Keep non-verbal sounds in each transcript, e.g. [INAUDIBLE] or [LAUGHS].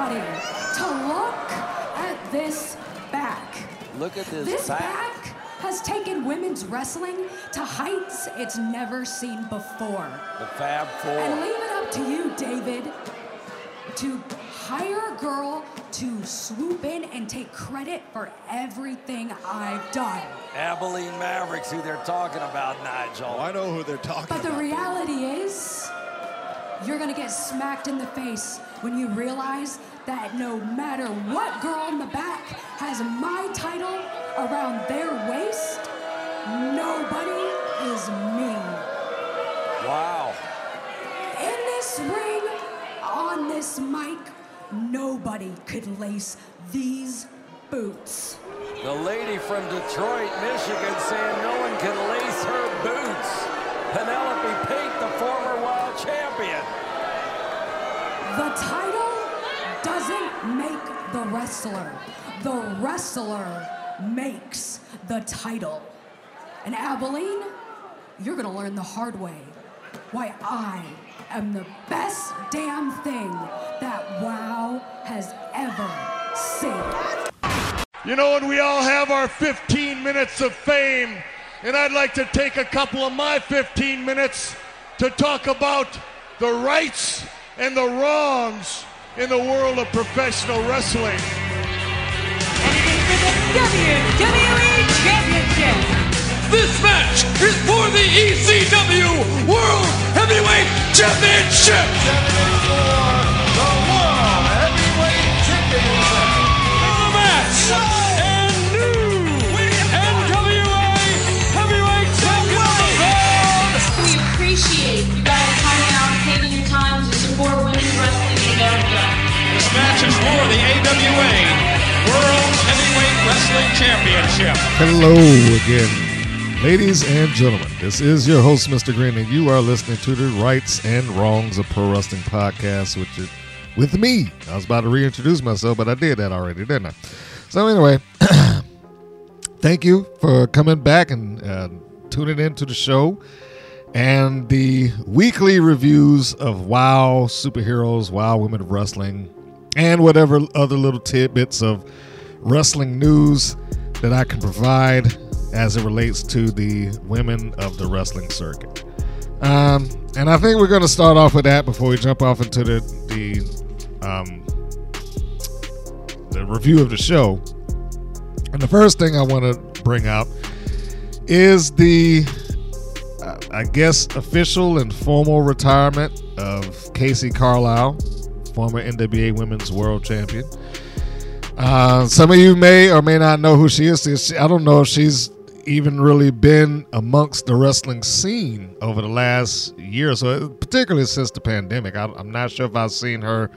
everybody to look at this back. Look at this, This back. back has taken women's wrestling to heights it's never seen before. The Fab Four. And leave it up to you, David, to hire a girl to swoop in and take credit for everything I've done. Abilene Mavericks, who they're talking about, Nigel. Oh, I know who they're talking about. But the about. reality is, you're gonna get smacked in the face when you realize that no matter what girl in the back has my title around their waist, nobody is me. Wow. In this ring, on this mic, nobody could lace these boots. The lady from Detroit, Michigan, saying no one can lace her boots. Penelope the former world champion. The title doesn't make the wrestler. The wrestler makes the title. And Abilene, you're gonna learn the hard way why I am the best damn thing that WoW has ever seen. You know, and we all have our 15 minutes of fame, and I'd like to take a couple of my 15 minutes to talk about the rights and the wrongs in the world of professional wrestling. And it is for the WWE Championship. This match is for the ECW World Heavyweight Championship. For the AWA World Heavyweight Wrestling Championship. Hello again, ladies and gentlemen. This is your host, Mr. Green, and you are listening to the Rights and Wrongs of Pro Wrestling podcast, is with me. I was about to reintroduce myself, but I did that already, didn't I? So anyway, [CLEARS THROAT] thank you for coming back and uh, tuning into the show and the weekly reviews of WoW superheroes, WoW Women of Wrestling, and whatever other little tidbits of wrestling news that I can provide as it relates to the women of the wrestling circuit. Um, and I think we're going to start off with that before we jump off into the the um, the review of the show. And the first thing I want to bring up is the, uh, I guess, official and formal retirement of Kacee Carlisle, former NWA Women's World Champion. Uh, some of you may or may not know who she is. I don't know if she's even really been amongst the wrestling scene over the last year or so, particularly since the pandemic. I, I'm not sure if I've seen her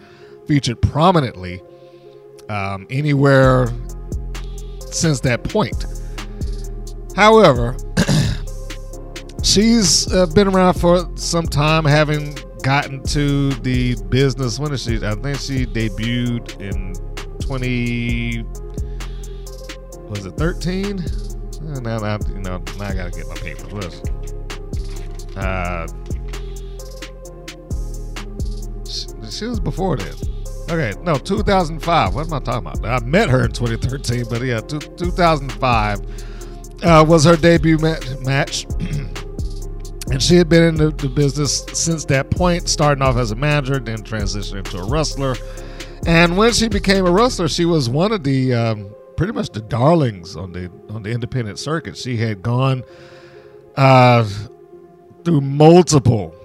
featured prominently um, anywhere since that point. However, [CLEARS THROAT] she's uh, been around for some time, having gotten to the business. When she? I think she debuted in 20. Was it 13? Uh, Now, now, you know, now I gotta get my papers. It? Uh, she, was before then. Okay, no, 2005. What am I talking about? I met her in 2013, but yeah, two, 2005 uh, was her debut ma- match. [CLEARS THROAT] and she had been in the, the business since that point, starting off as a manager, then transitioning to a wrestler. And when she became a wrestler, she was one of the um, pretty much the darlings on the on the independent circuit. She had gone uh, through multiple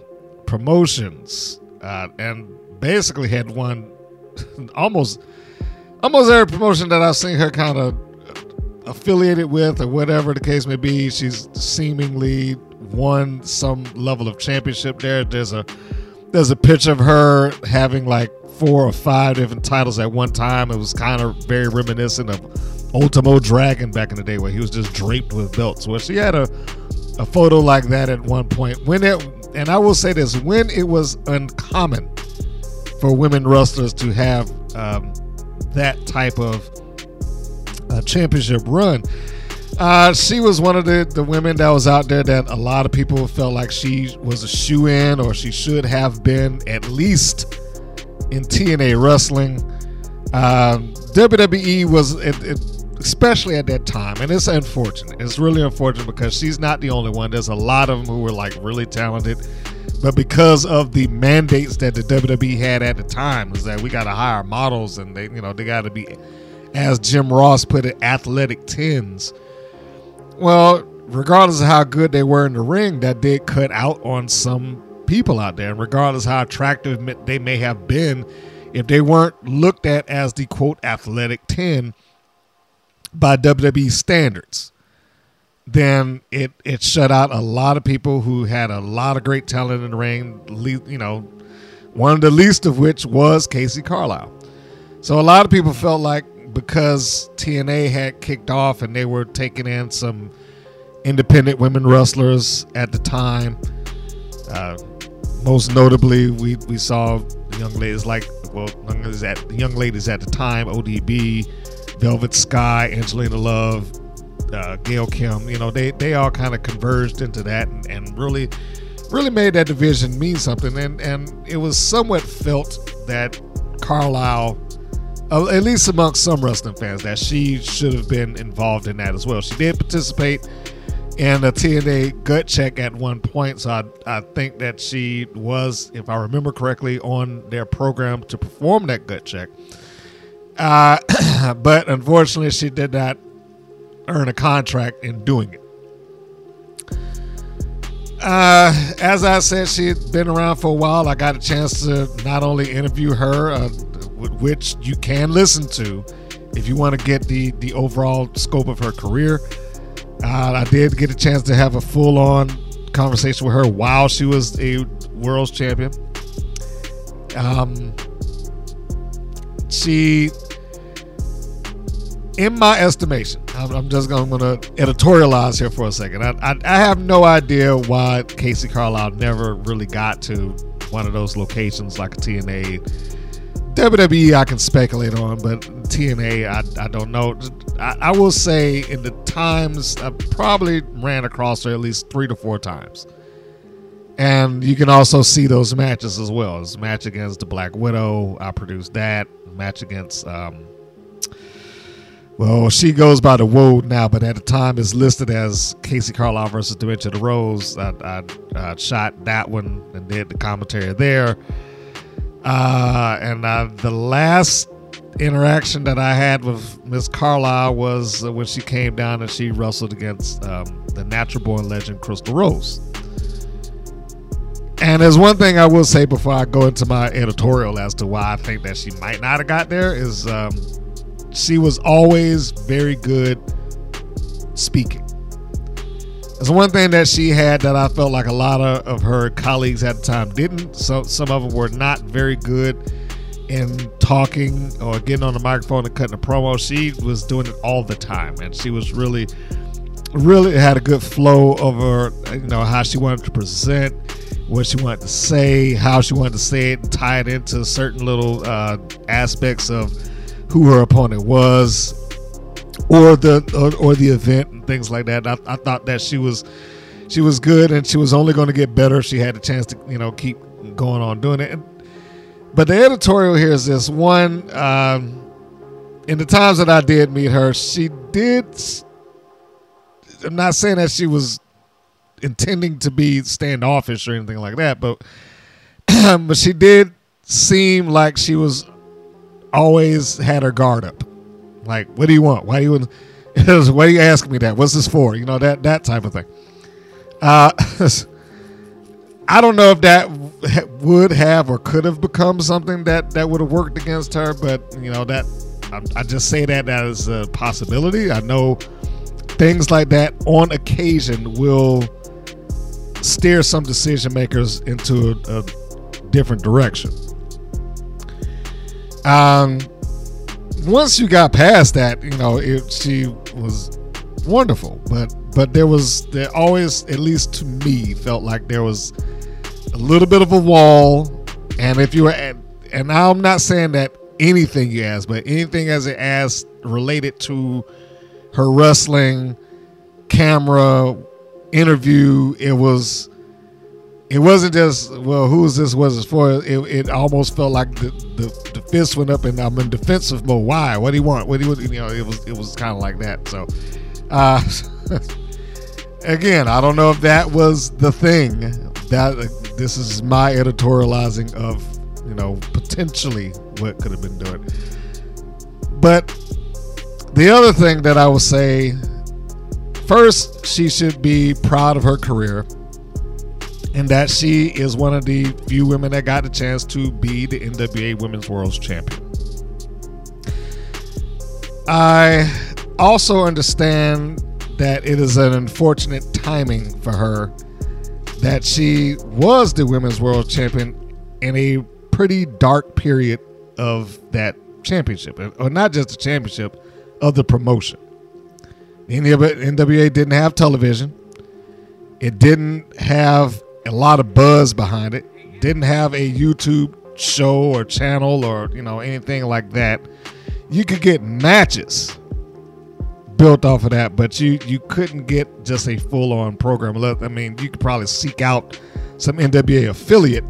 promotions uh, and basically had won [LAUGHS] almost almost every promotion that I've seen her kind of affiliated with or whatever the case may be. She's seemingly won some level of championship there. There's a there's a picture of her having like four or five different titles at one time. It was kind of very reminiscent of Ultimo Dragon back in the day, where he was just draped with belts. Where she had a a photo like that at one point. When it, and I will say this, when it was uncommon for women wrestlers to have um, that type of uh, championship run. Uh, she was one of the, the women that was out there that a lot of people felt like she was a shoe in or she should have been at least in TNA wrestling. Um, WWE was, it, it, especially at that time, and it's unfortunate. It's really unfortunate because she's not the only one. There's a lot of them who were like really talented, but because of the mandates that the WWE had at the time, was that we got to hire models, and they, you know, they got to be, as Jim Ross put it, athletic tens. Well, regardless of how good they were in the ring, that did cut out on some people out there, and regardless how attractive they may have been if they weren't looked at as the quote athletic 10 by WWE standards, then it it shut out a lot of people who had a lot of great talent in the ring. You know, one of the least of which was Kacee Carlisle. So a lot of people felt like because TNA had kicked off and they were taking in some independent women wrestlers at the time. Uh, most notably, we we saw young ladies like well, young ladies at young ladies at the time, ODB, Velvet Sky, Angelina Love, uh, Gail Kim. You know, they they all kind of converged into that and, and really really made that division mean something. And and it was somewhat felt that Carlisle. Uh, at least amongst some wrestling fans, that she should have been involved in that as well. She did participate in a TNA gut check at one point. So I, I think that she was, if I remember correctly, on their program to perform that gut check. Uh, [CLEARS THROAT] but unfortunately, she did not earn a contract in doing it. Uh, as I said, she had been around for a while. I got a chance to not only interview her, uh, which you can listen to if you want to get the the overall scope of her career. Uh, I did get a chance to have a full on conversation with her while she was a world's champion. Um, she, in my estimation, I'm, I'm just going to editorialize here for a second. I, I, I have no idea why Kacee Carlisle never really got to one of those locations like a TNA WWE, I can speculate on, but TNA, I, I don't know. I, I, will say in the times, I probably ran across her at least three to four times. And you can also see those matches as well. As match against the Black Widow, I produced that. Match against, um, well, she goes by the Woad now, but at the time is listed as Kacee Carlisle versus Dementia D'Rose. I, I, I shot that one and did the commentary there. Uh, and uh, the last interaction that I had with Miss Carlisle was uh, when she came down and she wrestled against um, the natural born legend Crystal Rose. And there's one thing I will say before I go into my editorial as to why I think that she might not have got there is um, she was always very good speaking. There's one thing that she had that I felt like a lot of, of her colleagues at the time didn't. So some of them were not very good in talking or getting on the microphone and cutting a promo. She was doing it all the time, and she was really, really had a good flow over you know how she wanted to present, what she wanted to say, how she wanted to say it, and tie it into certain little uh, aspects of who her opponent was, or the or, or the event and things like that. I, I, thought that she was she was good and she was only going to get better if she had a chance to you know keep going on doing it. But the editorial here is this one. Um, in the times that I did meet her, she did. I'm not saying that she was intending to be standoffish or anything like that, but [CLEARS THROAT] but she did seem like she was always had her guard up. Like, what do you want? Why do you? [LAUGHS] why do you ask me that? What's this for? You know that that type of thing. Uh, [LAUGHS] I don't know if that [LAUGHS] would have or could have become something that that would have worked against her, but you know that I, I just say that as a possibility. I know things like that on occasion will steer some decision makers into a, a different direction. Um, once you got past that, you know, it, she was wonderful. But but there was there always, at least to me, felt like there was a little bit of a wall. And if you were, at, and I'm not saying that anything you asked, but anything as it asked related to her wrestling, camera, interview, it was it wasn't just well who's this was for it, it almost felt like the, the fist went up and I'm in defensive mode. Why? What do you want? What do you? You know, it was it was kind of like that. So, uh, [LAUGHS] again, I don't know if that was the thing. That this is my editorializing of you know potentially what could have been doing. But the other thing that I will say, first, she should be proud of her career and that she is one of the few women that got the chance to be the NWA Women's World Champion. I also understand that it is an unfortunate timing for her that she was the Women's World Champion in a pretty dark period of that championship, or not just the championship, of the promotion. NWA didn't have television. It didn't have a lot of buzz behind it. Didn't have a YouTube show or channel or you know anything like that. You could get matches built off of that, but you you couldn't get just a full on program. I mean, you could probably seek out some NWA affiliate,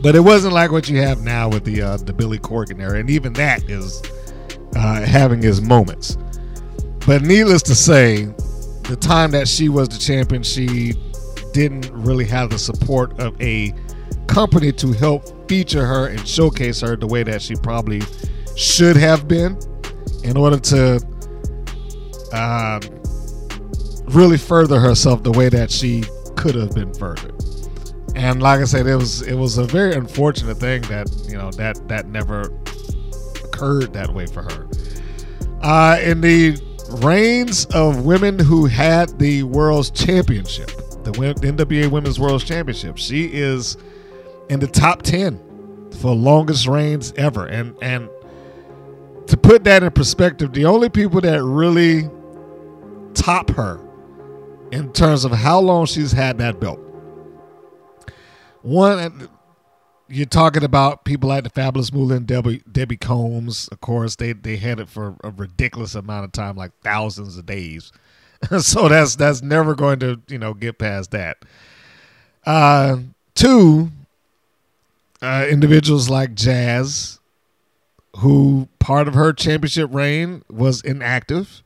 but it wasn't like what you have now with the uh, the Billy Corgan era, and even that is uh, having his moments. But needless to say, the time that she was the champion, she didn't really have the support of a company to help feature her and showcase her the way that she probably should have been in order to uh, really further herself the way that she could have been furthered. And like I said, it was it was a very unfortunate thing that you know that that never occurred that way for her. Uh, in the reigns of women who had the world's championship, the NWA Women's World Championship. She is in the top 10 for longest reigns ever. And and to put that in perspective, the only people that really top her in terms of how long she's had that belt. One, you're talking about people like the Fabulous Moolah Debbie, Debbie Combs. Of course, they they had it for a ridiculous amount of time, like thousands of days. [LAUGHS] so that's that's never going to you know get past that. Uh, two uh, individuals like Jazz, who part of her championship reign was inactive.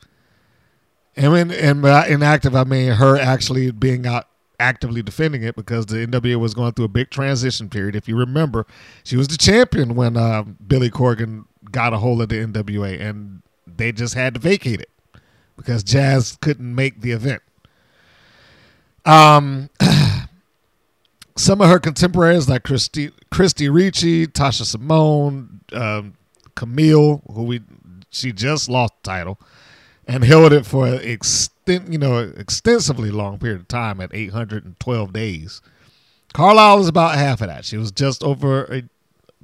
I mean, and by inactive, I mean her actually being out actively defending it because the NWA was going through a big transition period. If you remember, she was the champion when uh, Billy Corgan got a hold of the NWA, and they just had to vacate it because Jazz couldn't make the event. Um, [CLEARS THROAT] some of her contemporaries like Christy, Christie Ricci, Tasha Simone, um, Kamille, who we she just lost the title and held it for an extent, you know, extensively long period of time at 812 days. Carlisle was about half of that. She was just over a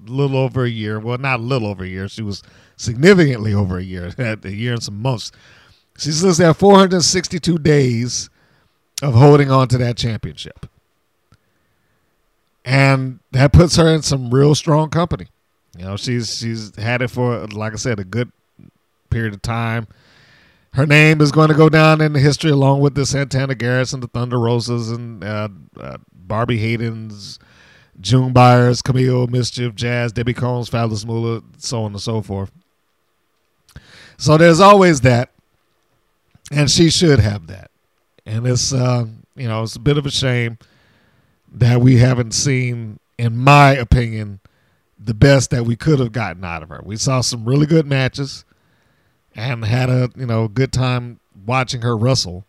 little over a year. Well, not a little over a year. She was significantly over a year, [LAUGHS] a year and some months She's to have 462 days of holding on to that championship. And that puts her in some real strong company. You know, she's she's had it for, like I said, a good period of time. Her name is going to go down in history along with the Santana Garretts and the Thunder Rosas and uh, uh, Barbi Hayden's, June Byers, Kamille, Mischief, Jazz, Debbie Combs, Fabulous Moolah, so on and so forth. So there's always that and she should have that. And it's uh, you know it's a bit of a shame that we haven't seen, in my opinion, the best that we could have gotten out of her. We saw some really good matches and had a you know good time watching her wrestle,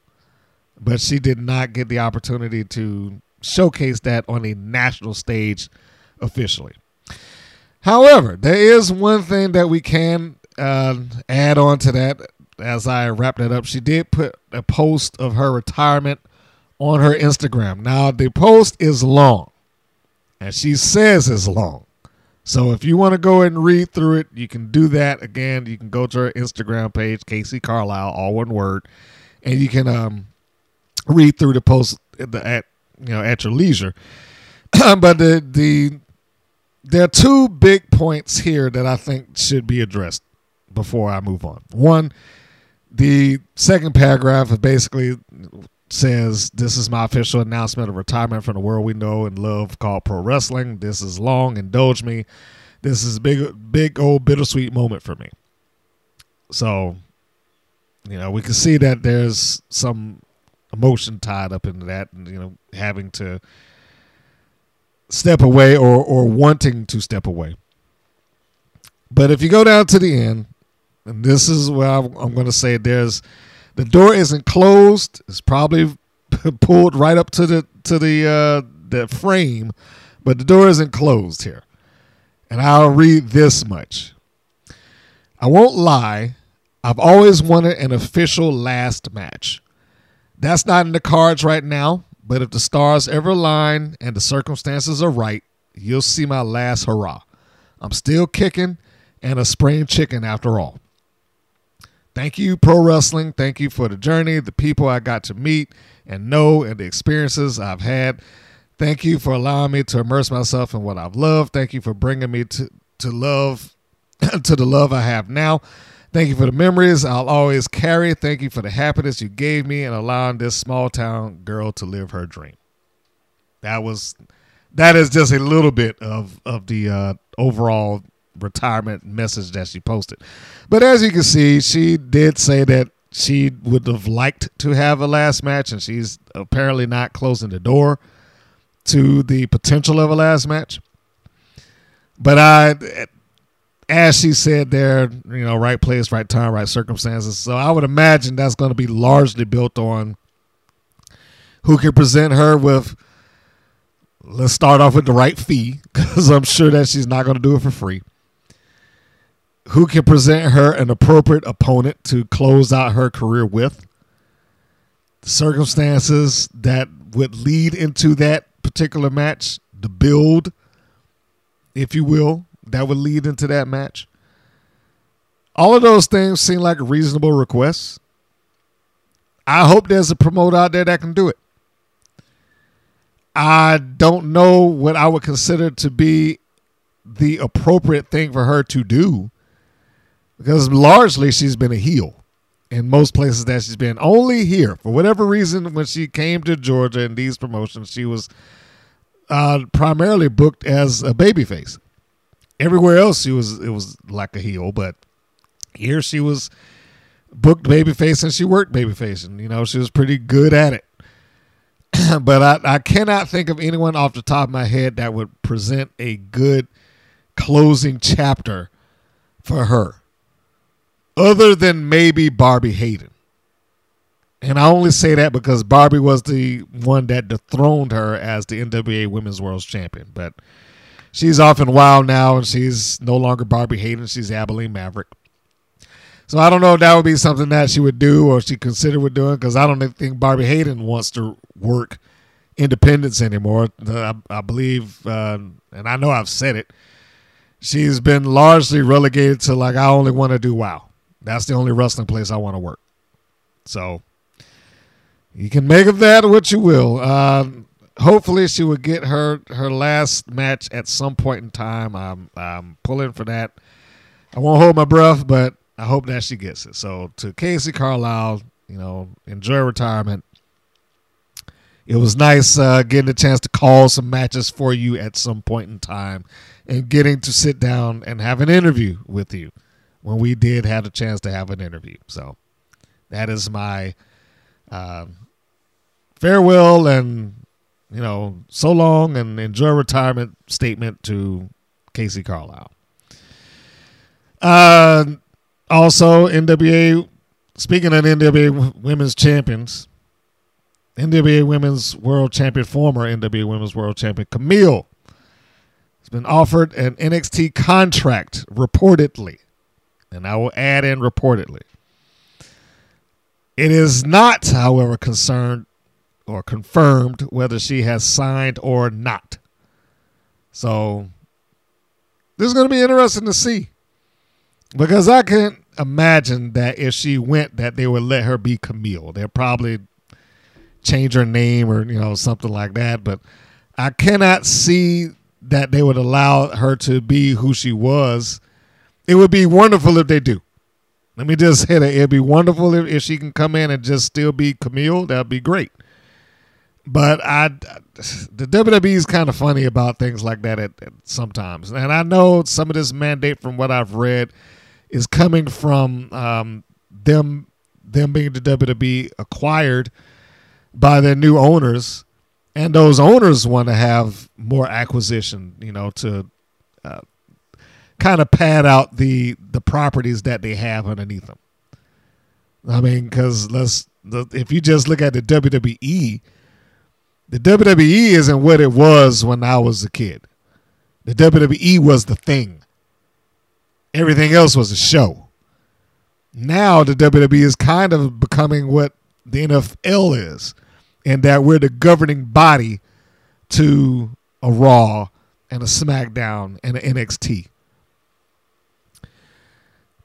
but she did not get the opportunity to showcase that on a national stage officially. However, there is one thing that we can uh, add on to that as I wrap that up, she did put a post of her retirement on her Instagram. Now, the post is long, and she says it's long. So if you want to go and read through it, you can do that. Again, you can go to her Instagram page, Kacee Carlisle, all one word, and you can um, read through the post at, the, at you know at your leisure. [CLEARS THROAT] but the the there are two big points here that I think should be addressed before I move on. One the second paragraph basically says, This is my official announcement of retirement from the world we know and love called pro wrestling. This is long, indulge me. this is a big, big old bittersweet moment for me. So, you know, we can see that there's some emotion tied up into that, and you know, having to step away or or wanting to step away. But if you go down to the end, and this is where I'm, I'm going to say there's the door isn't closed. It's probably pulled right up to the to the uh, the frame, but the door isn't closed here. And I'll read this much. I won't lie. I've always wanted an official last match. That's not in the cards right now, but if the stars ever align and the circumstances are right, you'll see my last hurrah. I'm still kicking and a sprained chicken after all. Thank you, pro wrestling. Thank you for the journey, the people I got to meet and know, and the experiences I've had. Thank you for allowing me to immerse myself in what I've loved. Thank you for bringing me to, to love, [CLEARS THROAT] to the love I have now. Thank you for the memories I'll always carry. Thank you for the happiness you gave me and allowing this small town girl to live her dream. That was, that is just a little bit of of the uh, overall retirement message that she posted. But as you can see, she did say that she would have liked to have a last match, and she's apparently not closing the door to the potential of a last match. But I, as she said there, you know, right place, right time, right circumstances. So I would imagine that's going to be largely built on who can present her with. Let's start off with the right fee [LAUGHS] because I'm sure that she's not going to do it for free who can present her an appropriate opponent to close out her career with, the circumstances that would lead into that particular match, the build, if you will, that would lead into that match. All of those things seem like reasonable requests. I hope there's a promoter out there that can do it. I don't know what I would consider to be the appropriate thing for her to do because largely she's been a heel in most places that she's been. Only here, for whatever reason, when she came to Georgia in these promotions, she was uh, primarily booked as a babyface. Everywhere else, she was it was like a heel, but here she was booked babyface and she worked babyface, and you know she was pretty good at it. [CLEARS THROAT] but I, I cannot think of anyone off the top of my head that would present a good closing chapter for her other than maybe Barbi Hayden. And I only say that because Barbi was the one that dethroned her as the NWA Women's World Champion. But she's off and wild now, and she's no longer Barbi Hayden. She's Abilene Maverick. So I don't know if that would be something that she would do or she consider would doing because I don't think Barbi Hayden wants to work independence anymore. I, I believe, uh, and I know I've said it, she's been largely relegated to like I only want to do WoW. That's the only wrestling place I want to work. So you can make of that what you will. Uh, hopefully, she will get her her last match at some point in time. I'm I'm pulling for that. I won't hold my breath, but I hope that she gets it. So to Kacee Carlisle, you know, enjoy retirement. It was nice uh, getting a chance to call some matches for you at some point in time and getting to sit down and have an interview with you when we did have a chance to have an interview. So that is my um, farewell and you know so long and enjoy retirement statement to Kacee Carlisle. Uh, also, NWA. Speaking of NWA Women's Champions, NWA Women's World Champion, former NWA Women's World Champion Kamille, has been offered an NXT contract reportedly and I will add in reportedly. It is not, however, concerned or confirmed whether she has signed or not. So this is going to be interesting to see because I can imagine that if she went, that they would let her be Kamille. They'll probably change her name or you know something like that. But I cannot see that they would allow her to be who she was it would be wonderful if they do. Let me just say that it'd be wonderful if, if she can come in and just still be Kamille. That'd be great. but I, the WWE is kind of funny about things like that at, at sometimes, and I know some of this mandate, from what I've read, is coming from um, them them being the WWE acquired by their new owners, and those owners want to have more acquisition, you know, to uh, kind of pad out the the properties that they have underneath them. I mean, because let's if you just look at the WWE, the WWE isn't what it was when I was a kid. The WWE was the thing. Everything else was a show. Now the WWE is kind of becoming what the NFL is, in that we're the governing body to a Raw and a SmackDown and an NXT.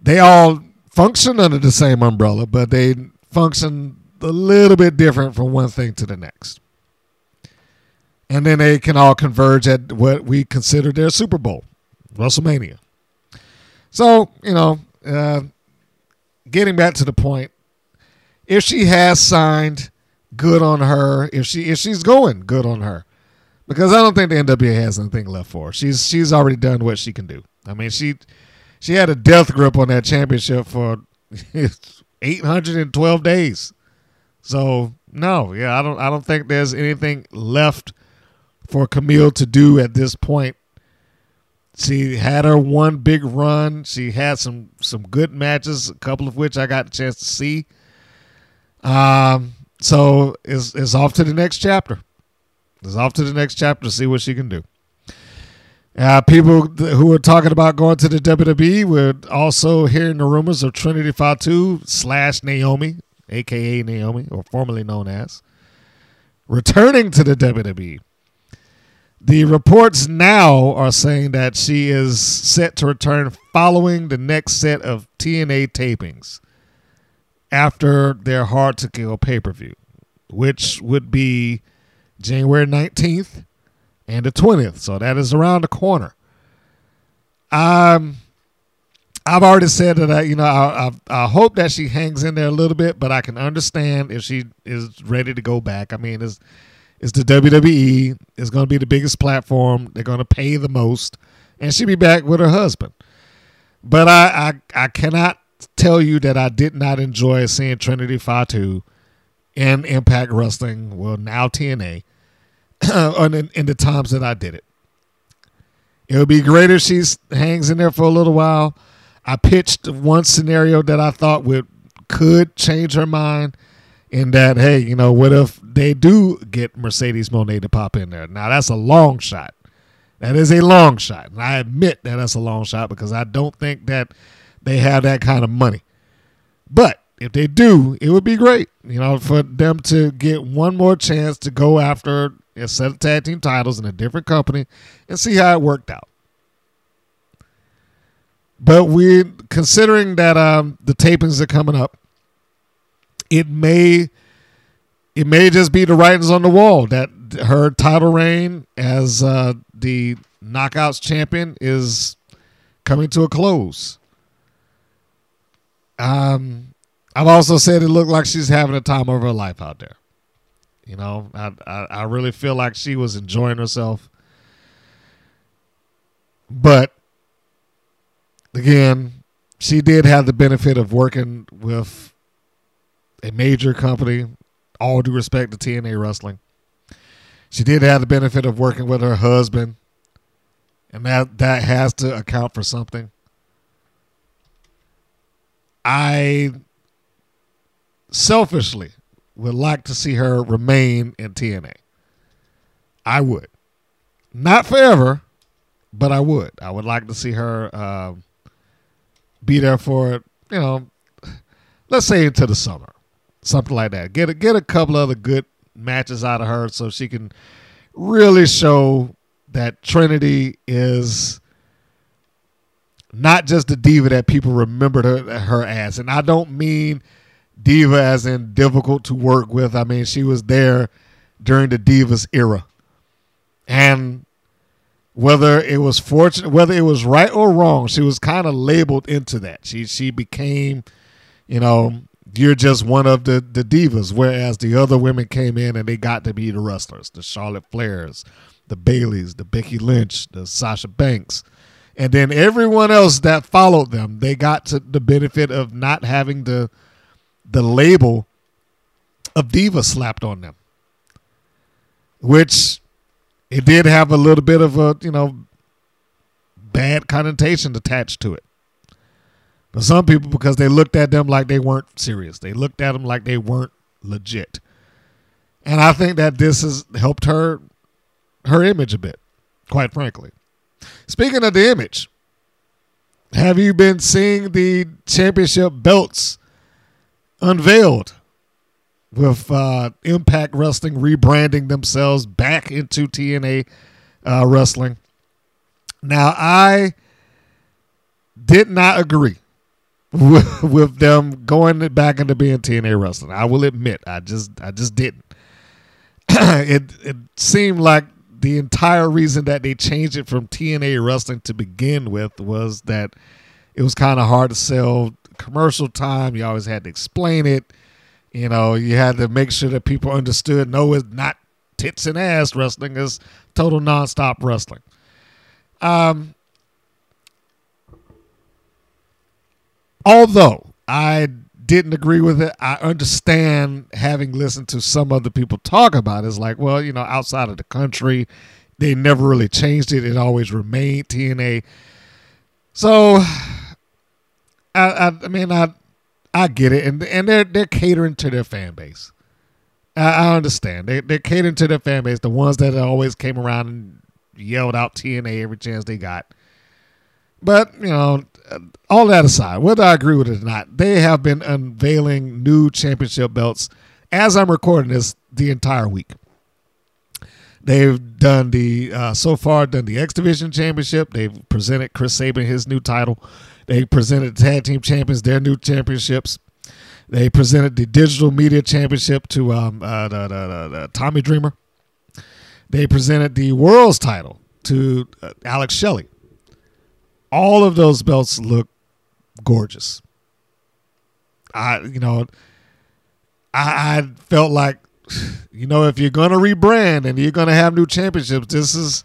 They all function under the same umbrella, but they function a little bit different from one thing to the next. And then they can all converge at what we consider their Super Bowl, WrestleMania. So, you know, uh, getting back to the point, if she has signed, good on her. If she if she's going, good on her. Because I don't think the NWA has anything left for her. She's she's already done what she can do. I mean, she she had a death grip on that championship for [LAUGHS] 812 days. So no, yeah, I don't I don't think there's anything left for Kamille to do at this point. She had her one big run. She had some some good matches, a couple of which I got a chance to see. Um, so it's it's off to the next chapter. It's off to the next chapter to see what she can do. Uh, people who were talking about going to the WWE were also hearing the rumors of Trinity Fatu slash Naomi, aka Naomi, or formerly known as, returning to the WWE. The reports now are saying that she is set to return following the next set of TNA tapings after their Hard to Kill pay per view, which would be January 19th and the 20th. So that is around the corner. Um, I've already said that I, you know, I, I, I hope that she hangs in there a little bit, but I can understand if she is ready to go back. I mean, it's it's the WWE. It's going to be the biggest platform. They're going to pay the most, and she'll be back with her husband. But I, I, I cannot tell you that I did not enjoy seeing Trinity Fatu in Impact Wrestling. Well, now TNA. [CLEARS THROAT] in, in the times that I did it. It would be great if she hangs in there for a little while. I pitched one scenario that I thought would could change her mind in that, hey, you know, what if they do get Mercedes Moné to pop in there? Now, that's a long shot. That is a long shot. And I admit that that's a long shot because I don't think that they have that kind of money. But if they do, it would be great, you know, for them to get one more chance to go after a set of tag team titles in a different company and see how it worked out. But we, considering that um, the tapings are coming up, it may it may just be the writings on the wall that her title reign as uh, the knockouts champion is coming to a close. Um, I've also said it looked like she's having a time of her life out there. You know, I, I, I really feel like she was enjoying herself. But again, she did have the benefit of working with a major company, all due respect to TNA Wrestling. She did have the benefit of working with her husband, and that that has to account for something. I selfishly would like to see her remain in TNA. I would. Not forever, but I would. I would like to see her um, be there for, you know, let's say into the summer. Something like that. Get a, get a couple other good matches out of her so she can really show that Trinity is not just the diva that people remembered her, her as. And I don't mean – diva as in difficult to work with. I mean, she was there during the divas era. And whether it was fortunate, whether it was right or wrong, she was kind of labeled into that. She she became, you know, you're just one of the the divas. Whereas the other women came in and they got to be the wrestlers, the Charlotte Flairs, the Bayleys, the Becky Lynch, the Sasha Banks, and then everyone else that followed them, they got to the benefit of not having the the label of diva slapped on them, which it did have a little bit of a you know bad connotation attached to it. But some people, because they looked at them like they weren't serious, they looked at them like they weren't legit, and I think that this has helped her her image a bit, quite frankly. Speaking of the image, have you been seeing the championship belts unveiled with uh, Impact Wrestling rebranding themselves back into TNA uh, Wrestling? Now, I did not agree with, [LAUGHS] with them going back into being TNA Wrestling. I will admit, I just, I just didn't. [CLEARS THROAT] it, it seemed like the entire reason that they changed it from TNA wrestling to begin with was that it was kind of hard to sell commercial time. You always had to explain it. You know, you had to make sure that people understood no, it's not tits and ass wrestling, it's total nonstop wrestling. Um, although I didn't agree with it. I understand having listened to some other people talk about it. It's like, well, you know, outside of the country, they never really changed it. It always remained TNA. So, I, I, I mean, I, I get it, and and they're they're catering to their fan base. I, I understand they they're catering to their fan base, the ones that always came around and yelled out TNA every chance they got. But you know, all that aside, whether I agree with it or not, they have been unveiling new championship belts as I'm recording this the entire week. They've done the uh, so far done the X Division Championship. They've presented Chris Sabin his new title. They presented the Tag Team Champions their new championships. They presented the Digital Media Championship to um, uh, the, the, the, Tommy Dreamer. They presented the World's title to uh, Alex Shelley all of those belts look gorgeous. I, you know, I, I felt like, [SIGHS] you know, if you're gonna rebrand and you're gonna have new championships, this is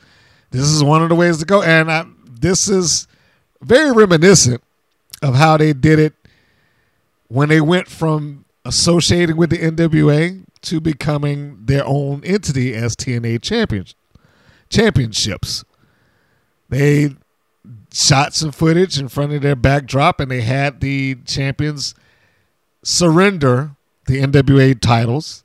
this is one of the ways to go. And I, this is very reminiscent of how they did it when they went from associating with the NWA to becoming their own entity as TNA champions championships. They shot some footage in front of their backdrop, and they had the champions surrender the NWA titles,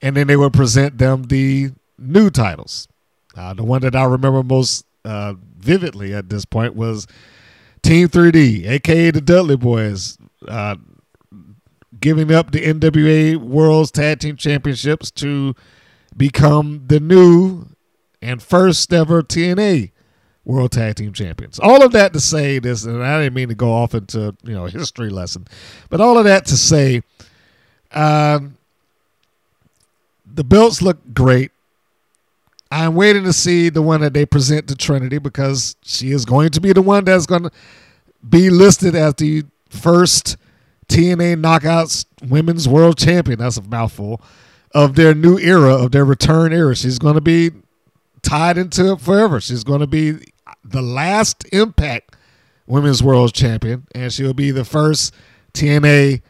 and then they would present them the new titles. Uh, the one that I remember most uh, vividly at this point was Team 3D, aka the Dudley Boyz, uh, giving up the NWA World's Tag Team Championships to become the new and first ever TNA World Tag Team Champions. All of that to say this, and I didn't mean to go off into you know history lesson, but all of that to say, um, the belts look great. I'm waiting to see the one that they present to Trinity because she is going to be the one that's going to be listed as the first TNA Knockouts Women's World Champion. That's a mouthful of their new era, of their return era. She's going to be tied into it forever. She's going to be the last Impact Women's World Champion, and she'll be the first TNA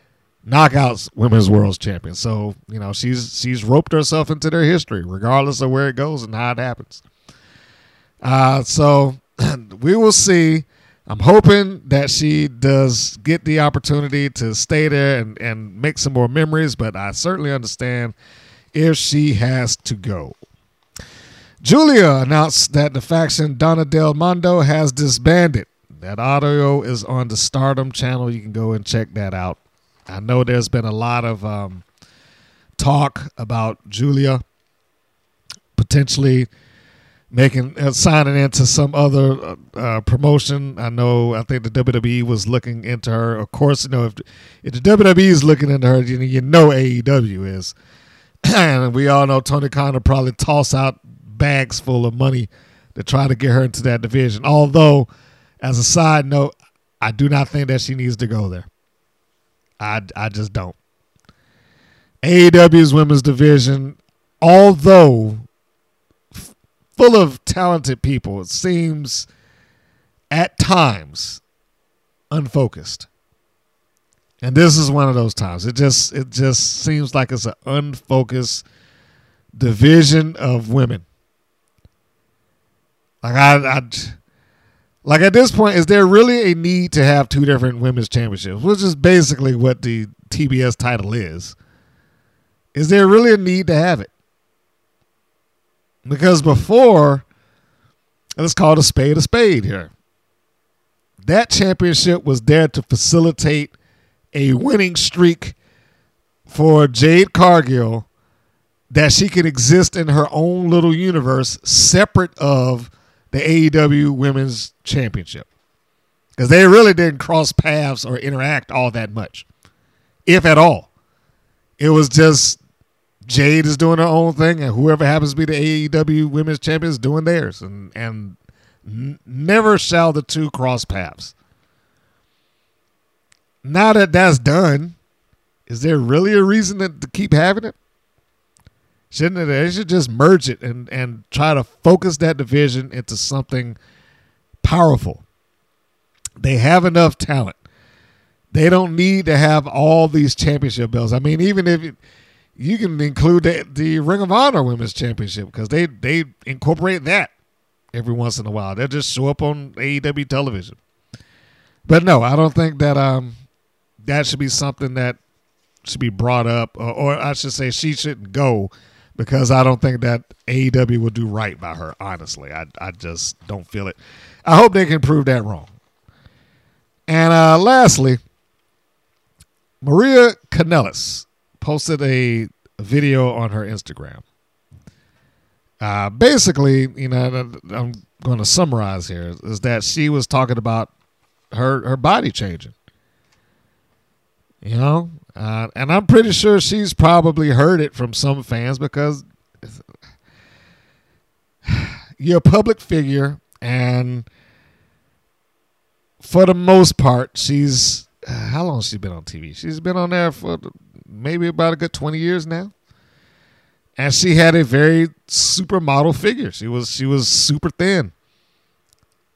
Knockouts Women's World Champion. So you know she's she's roped herself into their history, regardless of where it goes and how it happens. Uh, so [CLEARS THROAT] we will see. I'm hoping that she does get the opportunity to stay there and, and make some more memories, but I certainly understand if she has to go. Julia announced that the faction Donna Del Mondo has disbanded. That audio is on the Stardom channel. You can go and check that out. I know there's been a lot of um, talk about Julia potentially making uh, signing into some other uh, uh, promotion. I know. I think the WWE was looking into her. Of course, you know if if the WWE is looking into her, you you know AEW is, [CLEARS THROAT] and we all know Tony Khan will probably toss out bags full of money to try to get her into that division. Although, as a side note, I do not think that she needs to go there. I, I just don't. AEW's women's division, although f- full of talented people, it seems at times unfocused. And this is one of those times. It just it just seems like it's an unfocused division of women. Like I, I like at this point, is there really a need to have two different women's championships? Which is basically what the TBS title is. Is there really a need to have it? Because before, let's call it a spade a spade here. That championship was there to facilitate a winning streak for Jade Cargill that she could exist in her own little universe separate of the AEW Women's Championship. Because they really didn't cross paths or interact all that much, if at all. It was just Jade is doing her own thing, and whoever happens to be the AEW Women's Champion is doing theirs. And, and n- never shall the two cross paths. Now that that's done, is there really a reason to, to keep having it? Shouldn't? They should just merge it and and try to focus that division into something powerful. They have enough talent. They don't need to have all these championship belts. I mean, even if it, you can include the, the Ring of Honor Women's Championship because they they incorporate that every once in a while. They'll just show up on AEW television. But no, I don't think that um that should be something that should be brought up, or, or I should say, she shouldn't go because I don't think that AEW will do right by her. Honestly, I I just don't feel it. I hope they can prove that wrong. And uh, lastly, Maria Kanellis posted a video on her Instagram. Uh, basically, you know, I'm going to summarize here is that she was talking about her her body changing. You know, uh, and I'm pretty sure she's probably heard it from some fans because [SIGHS] you're a public figure, and for the most part, she's how long has she been on TV? She's been on there for maybe about a good 20 years now. And she had a very supermodel figure. She was she was super thin.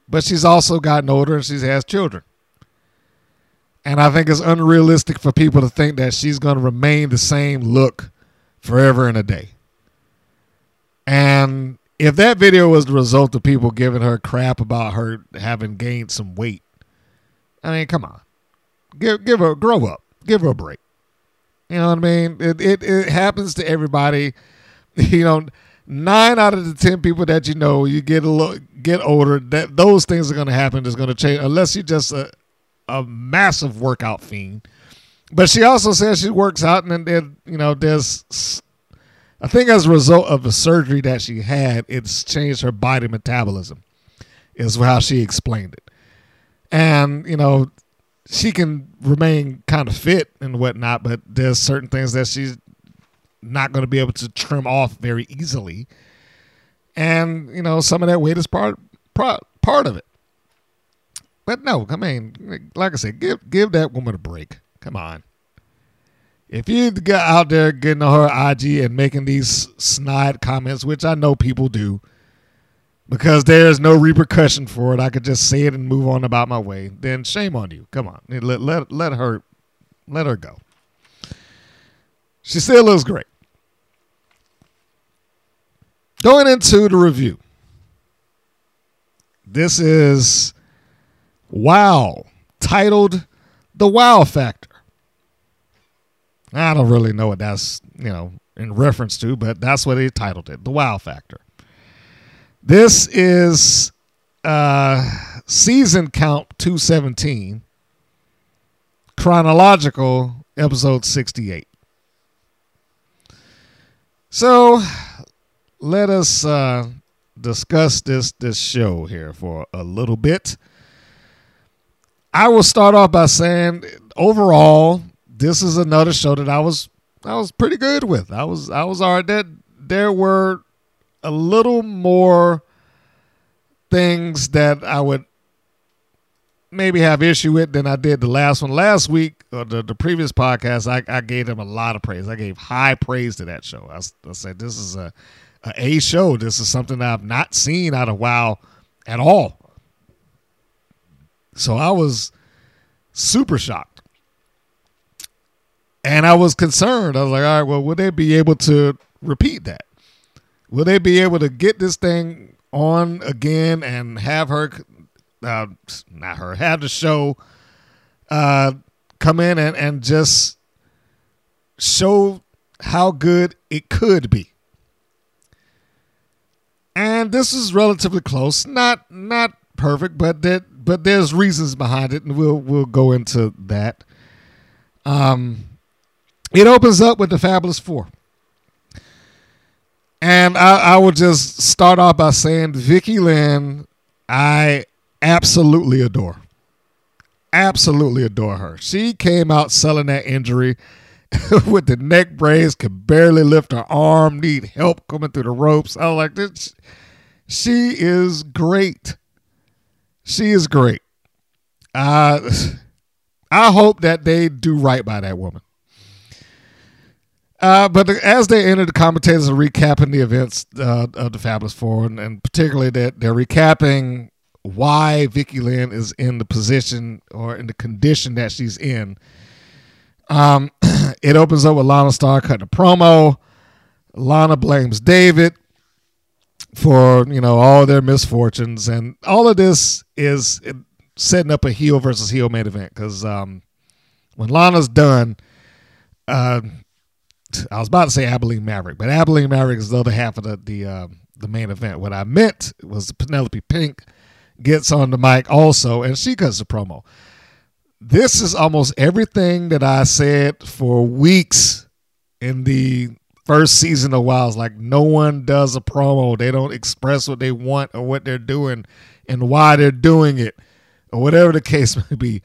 But she's also gotten older and she has children. And I think it's unrealistic for people to think that she's going to remain the same look forever and a day. And if that video was the result of people giving her crap about her having gained some weight, I mean, come on. Give give her grow up. Give her a break. You know what I mean? It it, it happens to everybody. [LAUGHS] You know, nine out of the ten people that you know, you get a little, get older. That those things are going to happen. Is going to change unless you're just a a massive workout fiend. But she also says she works out, and then you know, there's. I think as a result of the surgery that she had, it's changed her body metabolism. Is how she explained it, and you know, she can remain kind of fit and whatnot, but there's certain things that she's not going to be able to trim off very easily. And, you know, some of that weight is part part, part of it. But no, I mean, like I said, give give that woman a break. Come on. If you get out there getting on her IG and making these snide comments, which I know people do, because there's no repercussion for it. I could just say it and move on about my way. Then shame on you. Come on, let let let her let her go. She still looks great. Going into the review. This is Wow, titled The Wow Factor. I don't really know what that's, you know, in reference to, but that's what he titled it, The Wow Factor. This is uh, season count 217, chronological episode 68. So let us uh, discuss this this show here for a little bit. I will start off by saying overall, this is another show that I was I was pretty good with. I was I was all right. That there were a little more things that I would maybe have issue with than I did the last one. Last week, or the, the previous podcast, I, I gave them a lot of praise. I gave high praise to that show. I, I said, this is a, a A show. This is something I've not seen out of WoW at all. So I was super shocked. And I was concerned. I was like, all right, well, will they be able to repeat that? Will they be able to get this thing on again and have her, uh, not her, have the show uh, come in and, and just show how good it could be? And this is relatively close, not not perfect, but that but there's reasons behind it, and we'll we'll go into that. Um, it opens up with the Fabulous Four. And I, I will just start off by saying Vicky Lynn, I absolutely adore. Absolutely adore her. She came out selling that injury [LAUGHS] with the neck brace, could barely lift her arm, need help coming through the ropes. I was like, this, she is great. She is great. Uh, I hope that they do right by that woman. Uh, but as they enter, the commentators are recapping the events uh, of the Fabulous Four, and, and particularly that they're recapping why Vicky Lynn is in the position or in the condition that she's in. Um, [CLEARS THROAT] it opens up with Lana Star cutting a promo. Lana blames David for you know all their misfortunes, and all of this is setting up a heel versus heel main event because um, when Lana's done, uh, I was about to say Abilene Maverick, but Abilene Maverick is the other half of the the uh, the main event. What I meant was Penelope Pink gets on the mic also, and she cuts the promo. This is almost everything that I said for weeks in the first season of WoW's. Like no one does a promo; they don't express what they want or what they're doing and why they're doing it, or whatever the case [LAUGHS] may be.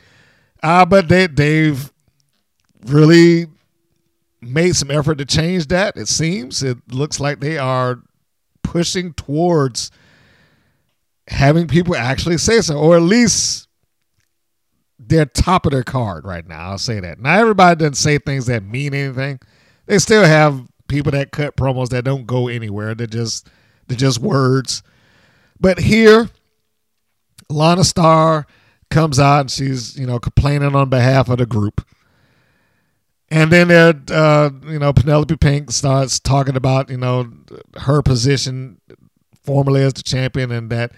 Uh, but they they've really made some effort to change that. It seems it looks like they are pushing towards having people actually say so, or at least they're top of their card right now. I'll say that. Now everybody doesn't say things that mean anything. They still have people that cut promos that don't go anywhere. They're just they're just words. But here, Lana Star comes out and she's you know complaining on behalf of the group and then there, uh, you know, Penelope Pink starts talking about, you know, her position formerly as the champion, and that,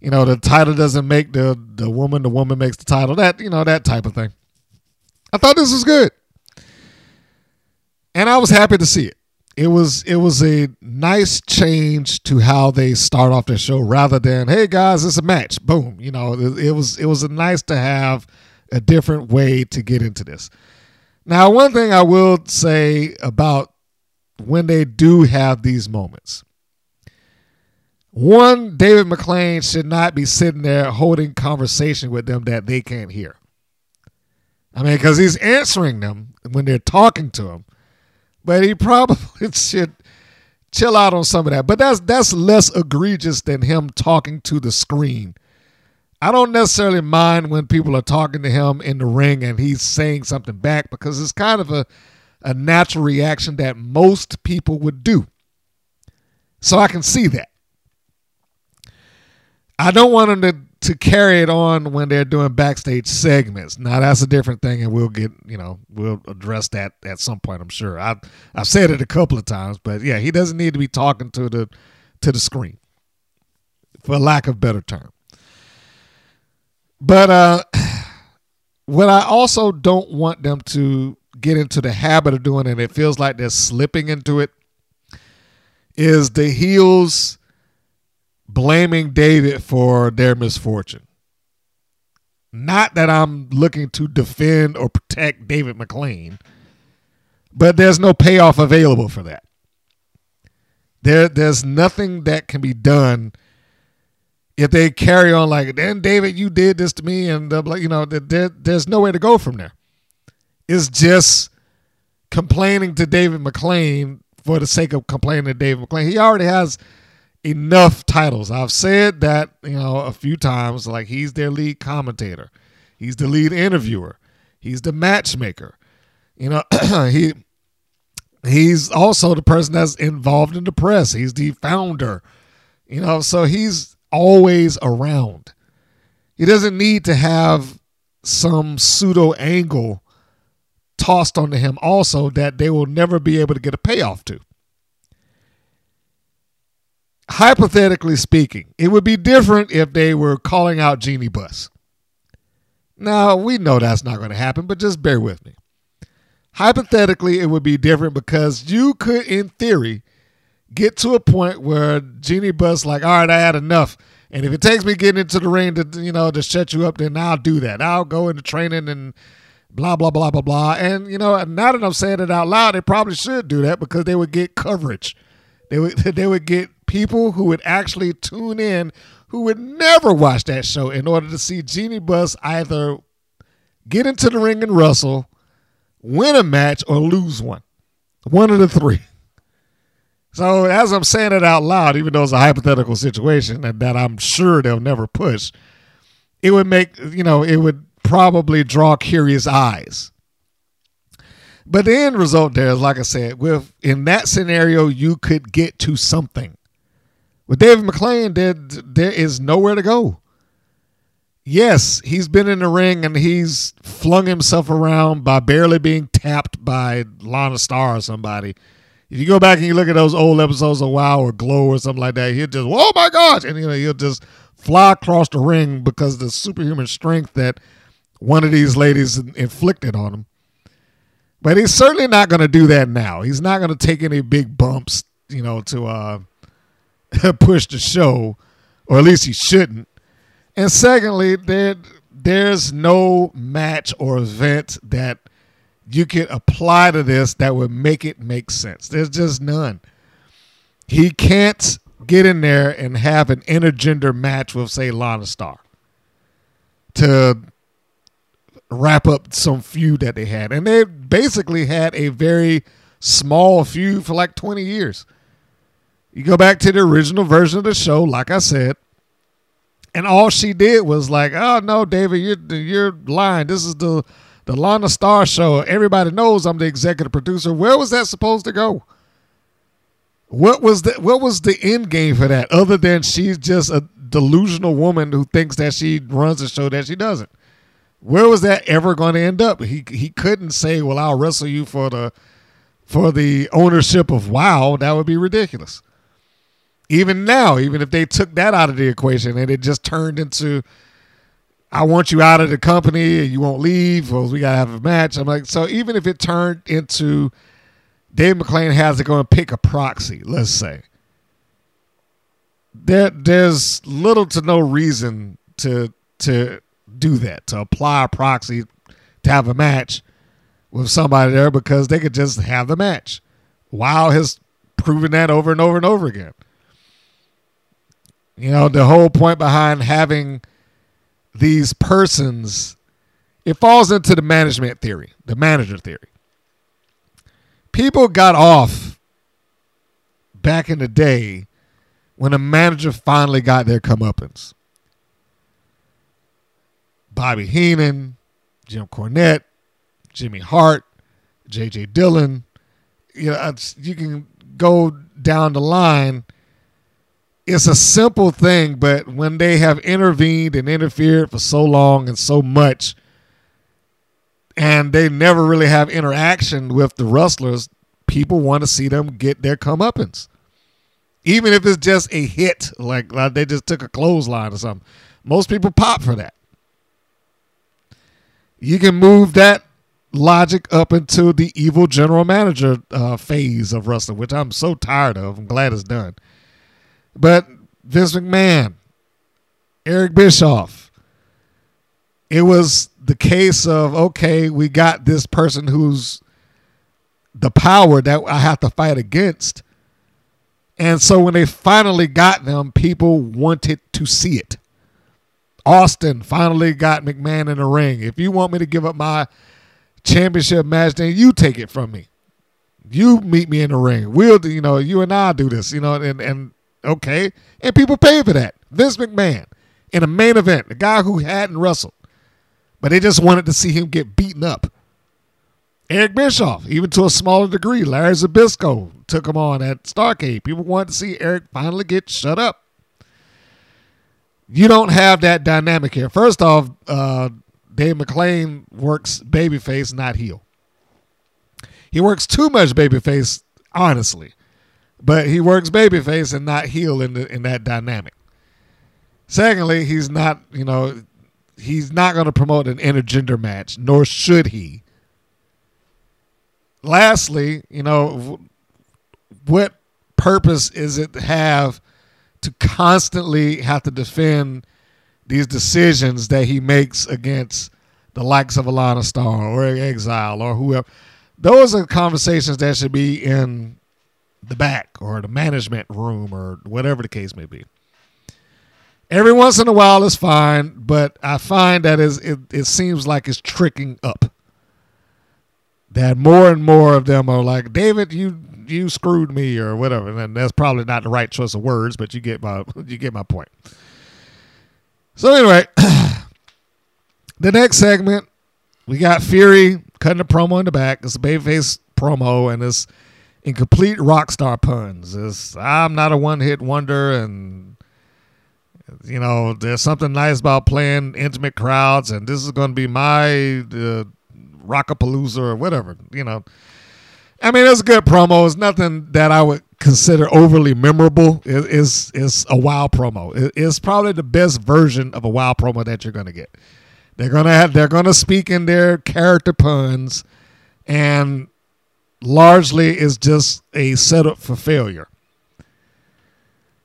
you know, the title doesn't make the the woman, the woman makes the title. That you know, that type of thing. I thought this was good, and I was happy to see it. It was it was a nice change to how they start off their show, rather than hey guys, it's a match, boom. You know, it, it was it was nice to have a different way to get into this. Now, one thing I will say about when they do have these moments. One, David McLane should not be sitting there holding conversation with them that they can't hear. I mean, because he's answering them when they're talking to him, but he probably [LAUGHS] should chill out on some of that. But that's that's less egregious than him talking to the screen I don't necessarily mind when people are talking to him in the ring and he's saying something back because it's kind of a, a natural reaction that most people would do. So I can see that. I don't want him to, to carry it on when they're doing backstage segments. Now that's a different thing, and we'll get you know we'll address that at some point. I'm sure. I've I've said it a couple of times, but yeah, he doesn't need to be talking to the to the screen, for lack of better term. But uh, [SIGHS] what I also don't want them to get into the habit of doing, and it feels like they're slipping into it, is the heels blaming David for their misfortune. Not that I'm looking to defend or protect David McLane, but there's no payoff available for that. There, there's nothing that can be done if they carry on like, then David, you did this to me, and uh, you know, there, there's nowhere to go from there. It's just complaining to David McLane for the sake of complaining to David McLane. He already has enough titles. I've said that, you know, a few times like he's their lead commentator. He's the lead interviewer. He's the matchmaker. You know, [CLEARS THROAT] he he's also the person that's involved in the press. He's the founder. You know, so he's always around. He doesn't need to have some pseudo angle tossed onto him also that they will never be able to get a payoff to. Hypothetically speaking, it would be different if they were calling out Jeanie Buss. Now, we know that's not going to happen, but just bear with me. Hypothetically, it would be different because you could, in theory, get to a point where Jeanie Buss, like, all right, I had enough. And if it takes me getting into the ring to, you know, to shut you up, then I'll do that. I'll go into training and blah, blah, blah, blah, blah. And, you know, now that I'm saying it out loud, they probably should do that because they would get coverage. They would, [LAUGHS] they would get people who would actually tune in who would never watch that show in order to see Jeanie Buss either get into the ring and wrestle, win a match, or lose one. One of the three. So as I'm saying it out loud, even though it's a hypothetical situation and that I'm sure they'll never push, it would make you know it would probably draw curious eyes. But the end result there is, like I said, with in that scenario, you could get to something. With David McLane, there, there is nowhere to go. Yes, he's been in the ring and he's flung himself around by barely being tapped by Lana Star or somebody. If you go back and you look at those old episodes of WoW or Glow or something like that, he'll just, oh my gosh, and you know he'll just fly across the ring because the superhuman strength that one of these ladies inflicted on him. But he's certainly not going to do that now. He's not going to take any big bumps, you know, to uh, [LAUGHS] push the show, or at least he shouldn't. And secondly, there there's no match or event that you could apply to this that would make it make sense. There's just none. He can't get in there and have an intergender match with, say, Lana Star to wrap up some feud that they had. And they basically had a very small feud for like 20 years. You go back to the original version of the show, like I said, and all she did was like, "Oh no, David, you're you're lying. This is the the Lana Star show. Everybody knows I'm the executive producer. Where was that supposed to go? What was the what was the end game for that? Other than she's just a delusional woman who thinks that she runs a show that she doesn't. Where was that ever going to end up? He he couldn't say, "Well, I'll wrestle you for the for the ownership of WoW." That would be ridiculous even now, even if they took that out of the equation and it just turned into, I want you out of the company and you won't leave, or we gotta have a match. I'm like, so even if it turned into Dave McLane has to go and pick a proxy, let's say. There, there's little to no reason to to do that to apply a proxy to have a match with somebody there because they could just have the match. WoW has proven that over and over and over again. You know, the whole point behind having these persons, it falls into the management theory, the manager theory. People got off back in the day when a manager finally got their comeuppance. Bobby Heenan, Jim Cornette, Jimmy Hart, J.J. Dillon. You know, you can go down the line it's a simple thing, but when they have intervened and interfered for so long and so much, and they never really have interaction with the wrestlers, people want to see them get their comeuppance. Even if it's just a hit, like, like they just took a clothesline or something. Most people pop for that. You can move that logic up into the evil general manager uh, phase of wrestling, which I'm so tired of. I'm glad it's done. But Vince McMahon, Eric Bischoff, it was the case of okay, we got this person who's the power that I have to fight against. And so when they finally got them, people wanted to see it. Austin finally got McMahon in the ring. If you want me to give up my championship match, then you take it from me. You meet me in the ring. We'll, you know, you and I do this, you know, and and Okay. And people pay for that. Vince McMahon in a main event, the guy who hadn't wrestled, but they just wanted to see him get beaten up. Eric Bischoff, even to a smaller degree, Larry Zbyszko took him on at Starcade. People wanted to see Eric finally get shut up. You don't have that dynamic here. First off, uh, Dave McLane works babyface, not heel. He works too much babyface, honestly, but he works babyface and not heel in the, in that dynamic. Secondly, he's not, you know, he's not going to promote an intergender match, nor should he. Lastly, you know, what purpose is it to have to constantly have to defend these decisions that he makes against the likes of Alana Star or Exile or whoever? Those are conversations that should be in the back or the management room or whatever the case may be. Every once in a while is fine, but I find that is it, it seems like it's tricking up. That more and more of them are like, David, you you screwed me or whatever. And that's probably not the right choice of words, but you get my [LAUGHS] you get my point. So anyway, [CLEARS THROAT] the next segment, we got Fury cutting a promo in the back. It's a babyface promo and it's in complete rock star puns. It's I'm not a one hit wonder and you know, there's something nice about playing intimate crowds, and this is going to be my uh, Rockapalooza or whatever. You know, I mean, it's a good promo. It's nothing that I would consider overly memorable. It is is a wow promo. It, it's probably the best version of a wow promo that you're going to get. They're gonna have they're gonna speak in their character puns, and largely is just a setup for failure.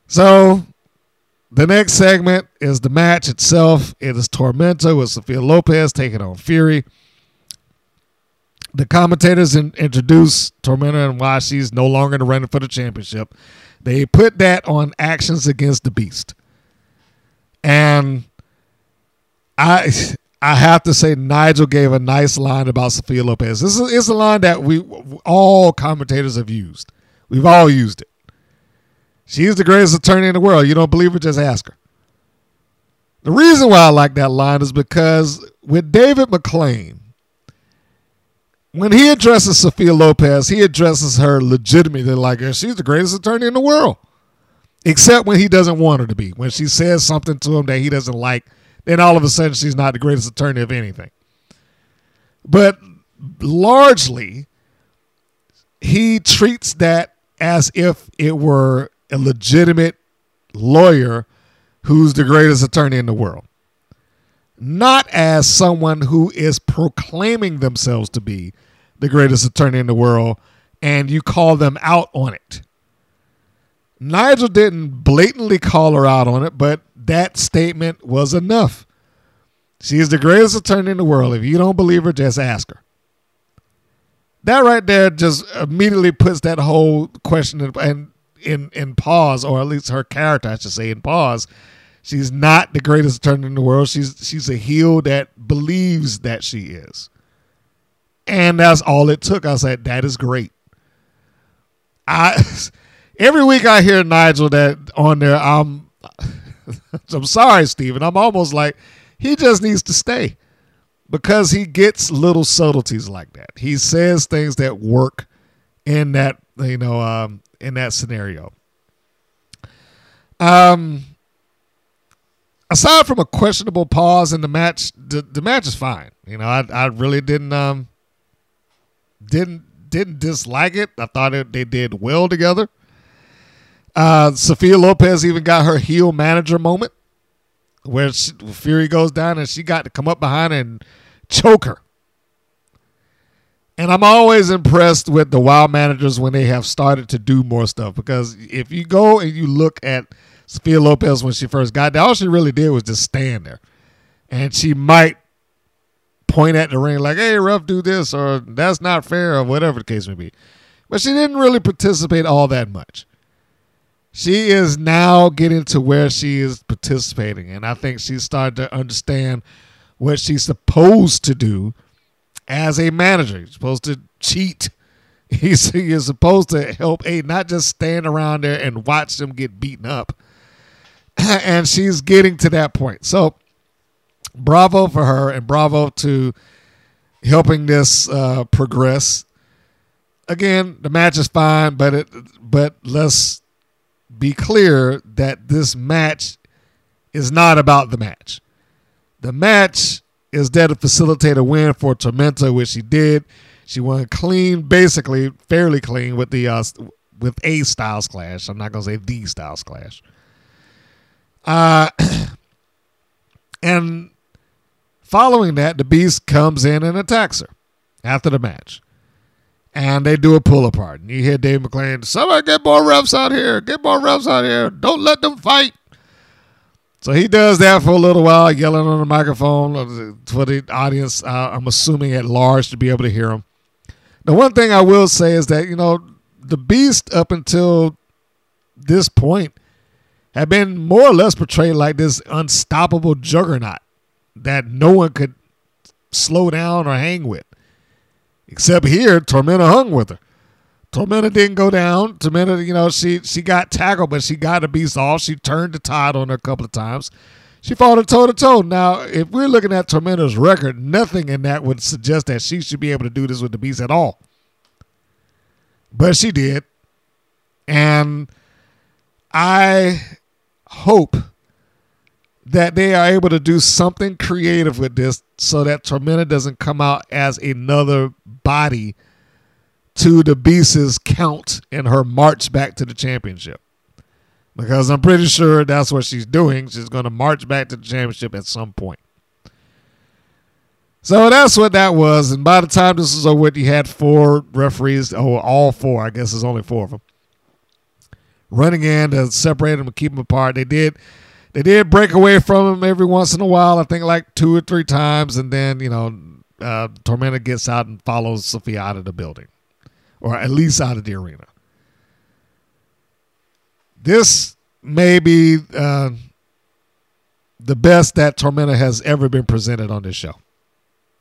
So the next segment is the match itself. It is Tormenta with Sophia Lopez taking on Fury. The commentators in, introduce Tormenta and why she's no longer the running for the championship. They put that on actions against the Beast, and I I have to say Nigel gave a nice line about Sophia Lopez. This is, is a line that we all commentators have used. We've all used it. She's the greatest attorney in the world. You don't believe her? Just ask her. The reason why I like that line is because with David McLane, when he addresses Sophia Lopez, he addresses her legitimately like. She's the greatest attorney in the world. Except when he doesn't want her to be. When she says something to him that he doesn't like, then all of a sudden she's not the greatest attorney of anything. But largely, he treats that as if it were a legitimate lawyer who's the greatest attorney in the world. Not as someone who is proclaiming themselves to be the greatest attorney in the world and you call them out on it. Nigel didn't blatantly call her out on it, but that statement was enough. She is the greatest attorney in the world. If you don't believe her, just ask her. That right there just immediately puts that whole question in, and in in pause, or at least her character, I should say, in pause. She's not the greatest attorney in the world. She's she's a heel that believes that she is, and that's all it took. I said that is great. I [LAUGHS] every week I hear Nigel that on there. I'm [LAUGHS] I'm sorry, Steven. I'm almost like he just needs to stay because he gets little subtleties like that. He says things that work in that you know um, in that scenario. Um, aside from a questionable pause in the match, the, the match is fine. You know, I I really didn't um didn't didn't dislike it. I thought it, they did well together. Uh, Sophia Lopez even got her heel manager moment where she, Fury goes down and she got to come up behind and choke her. And I'm always impressed with the wild managers when they have started to do more stuff because if you go and you look at Sophia Lopez when she first got there, all she really did was just stand there. And she might point at the ring like, hey, ref, do this, or that's not fair, or whatever the case may be. But she didn't really participate all that much. She is now getting to where she is participating. And I think she's starting to understand what she's supposed to do as a manager. You're supposed to cheat [LAUGHS] He's you're supposed to help A, not just stand around there and watch them get beaten up. [CLEARS THROAT] and she's getting to that point. So bravo for her and bravo to helping this uh, progress. Again, the match is fine, but it but let's be clear that this match is not about the match. The match is there to facilitate a win for Tormenta, which she did. She won clean, basically fairly clean with the uh, with a Styles Clash. I'm not gonna say the Styles Clash. Uh, [CLEARS THROAT] and following that, the Beast comes in and attacks her after the match. And they do a pull apart. And you hear Dave McLane, somebody get more refs out here. Get more refs out here. Don't let them fight. So he does that for a little while, yelling on the microphone for the audience. Uh, I'm assuming at large to be able to hear him. The one thing I will say is that, you know, the Beast up until this point had been more or less portrayed like this unstoppable juggernaut that no one could slow down or hang with. Except here, Tormenta hung with her. Tormenta didn't go down. Tormenta, you know, she she got tackled, but she got the beast off. She turned the tide on her a couple of times. She fought her toe to toe. Now, if we're looking at Tormenta's record, nothing in that would suggest that she should be able to do this with the beast at all. But she did. And I hope that they are able to do something creative with this so that Tormenta doesn't come out as another body to the Beast's count in her march back to the championship. Because I'm pretty sure that's what she's doing. She's going to march back to the championship at some point. So that's what that was. And by the time this was over, you had four referees, oh, all four, I guess there's only four of them, running in to separate them and keep them apart. They did they did break away from him every once in a while. I think like two or three times, and then you know, uh, Tormenta gets out and follows Sophia out of the building, or at least out of the arena. This may be uh, the best that Tormenta has ever been presented on this show,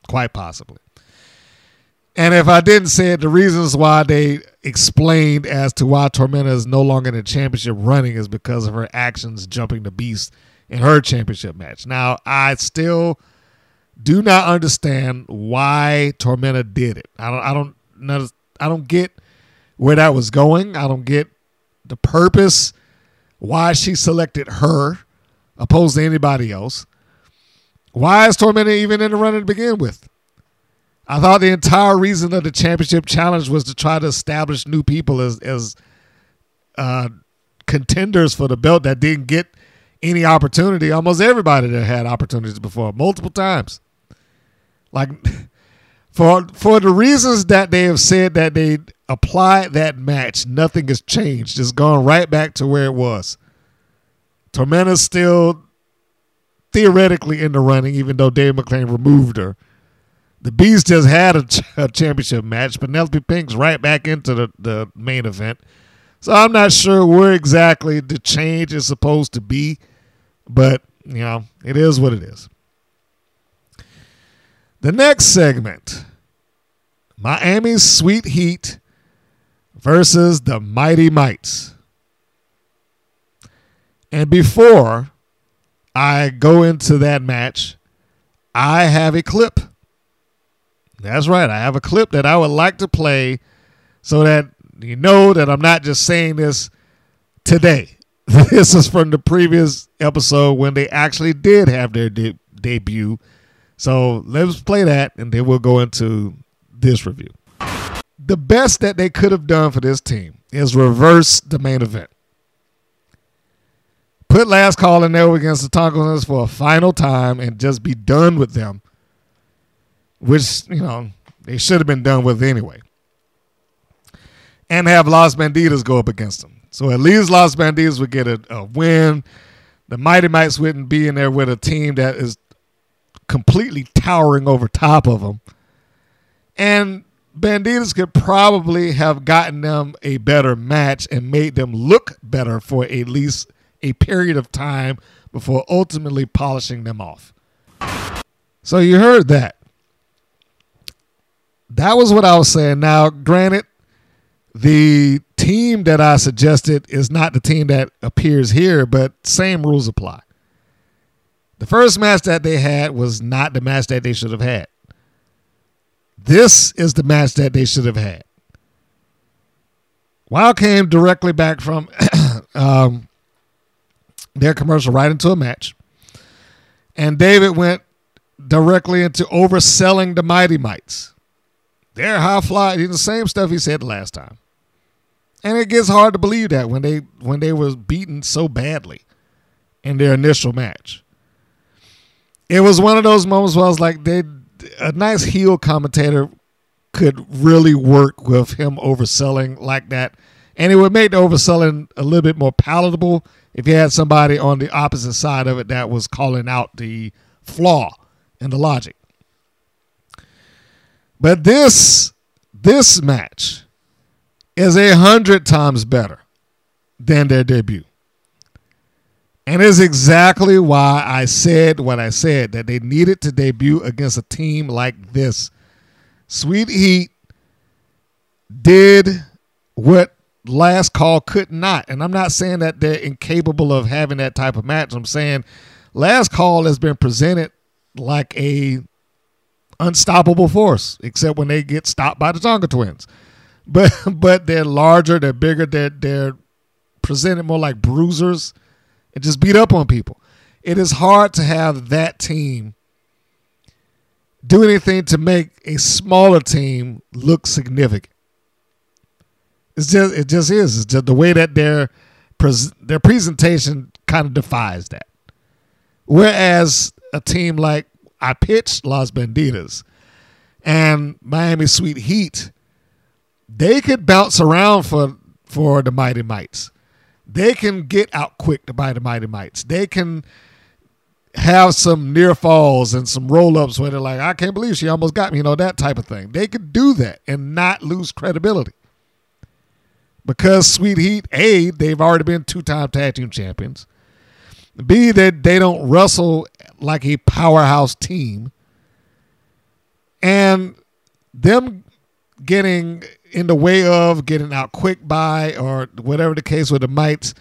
quite possibly. And if I didn't say it, the reasons why they explained as to why Tormenta is no longer in the championship running is because of her actions jumping the beast in her championship match. Now, I still do not understand why Tormenta did it. I don't I don't know I don't get where that was going. I don't get the purpose why she selected her opposed to anybody else. Why is Tormenta even in the running to begin with? I thought the entire reason of the championship challenge was to try to establish new people as as uh, contenders for the belt that didn't get any opportunity. Almost everybody that had opportunities before, multiple times. Like [LAUGHS] for for the reasons that they have said that they applied that match, nothing has changed. It's gone right back to where it was. Tormenta's still theoretically in the running, even though Dave McLane removed her. The Beast just had a, ch- a, championship match. Penelope Pink's right back into the, the main event. So I'm not sure where exactly the change is supposed to be, but, you know, it is what it is. The next segment Miami's Sweet Heat versus the Mighty Mites. And before I go into that match, I have a clip that's right. I have a clip that I would like to play so that you know that I'm not just saying this today. [LAUGHS] This is from the previous episode when they actually did have their de- debut. So let's play that and then we'll go into this review. The best that they could have done for this team is reverse the main event. Put last call in there against the Tonga for a final time and just be done with them which, you know, they should have been done with anyway. And have Los Banditas go up against them. So at least Los Banditas would get a, a win. The Mighty Mites wouldn't be in there with a team that is completely towering over top of them. And Banditas could probably have gotten them a better match and made them look better for at least a period of time before ultimately polishing them off. So you heard that that was what I was saying. Now, granted, the team that I suggested is not the team that appears here, but same rules apply. The first match that they had was not the match that they should have had. This is the match that they should have had. Wild came directly back from [COUGHS] um, their commercial right into a match. And David went directly into overselling the Mighty Mites. They're high fly, the same stuff he said last time. And it gets hard to believe that when they when they was beaten so badly in their initial match. It was one of those moments where I was like, they a nice heel commentator could really work with him overselling like that. And it would make the overselling a little bit more palatable if you had somebody on the opposite side of it that was calling out the flaw in the logic. But this this match is a hundred times better than their debut. And is exactly why I said what I said that they needed to debut against a team like this. Sweet Heat did what last call could not. And I'm not saying that they're incapable of having that type of match. I'm saying last call has been presented like a unstoppable force, except when they get stopped by the Tonga twins. But [LAUGHS] but they're larger, they're bigger, they're they're presented more like bruisers and just beat up on people. It is hard to have that team do anything to make a smaller team look significant. It's just it just is. It's just the way that their pres- their presentation kind of defies that. Whereas a team like I pitched Las Banditas and Miami Sweet Heat, they could bounce around for for the Mighty Mites. They can get out quick by the Mighty Mites. They can have some near falls and some roll ups where they're like, I can't believe she almost got me, you know, that type of thing. They could do that and not lose credibility. Because Sweet Heat, A, they've already been two time tag team champions. B, that they don't wrestle like a powerhouse team. And them getting in the way of getting out quick by or whatever the case with the mites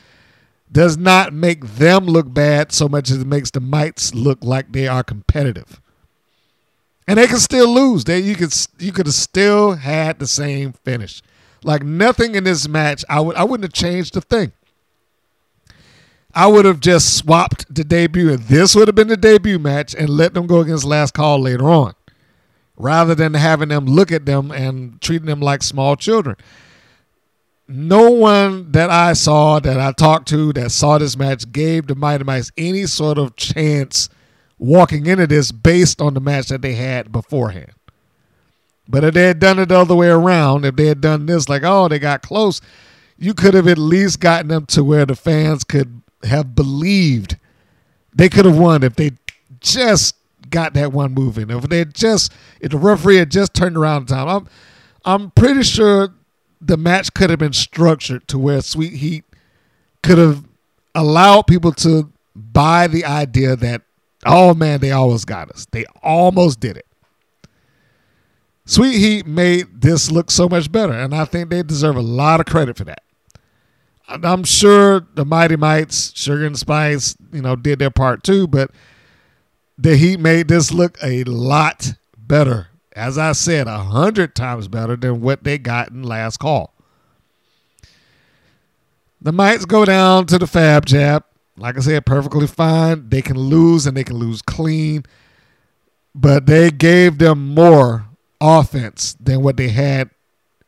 does not make them look bad so much as it makes the mites look like they are competitive. And they can still lose. They you could you could have still had the same finish. Like nothing in this match, I would I wouldn't have changed a thing. I would have just swapped the debut, and this would have been the debut match, and let them go against last call later on, rather than having them look at them and treating them like small children. No one that I saw, that I talked to, that saw this match gave the Mighty Mites any sort of chance walking into this based on the match that they had beforehand. But if they had done it the other way around, if they had done this, like, oh, they got close, you could have at least gotten them to where the fans could have believed they could have won if they just got that one move in. If they just, if the referee had just turned around in time, I'm, I'm pretty sure the match could have been structured to where Sweet Heat could have allowed people to buy the idea that, oh man, they almost got us. They almost did it. Sweet Heat made this look so much better, and I think they deserve a lot of credit for that. I'm sure the Mighty Mites, Sugar and Spice, you know, did their part too, but the Heat made this look a lot better. As I said, a hundred times better than what they got in last call. The Mites go down to the Fab Jab. Like I said, perfectly fine. They can lose and they can lose clean, but they gave them more offense than what they had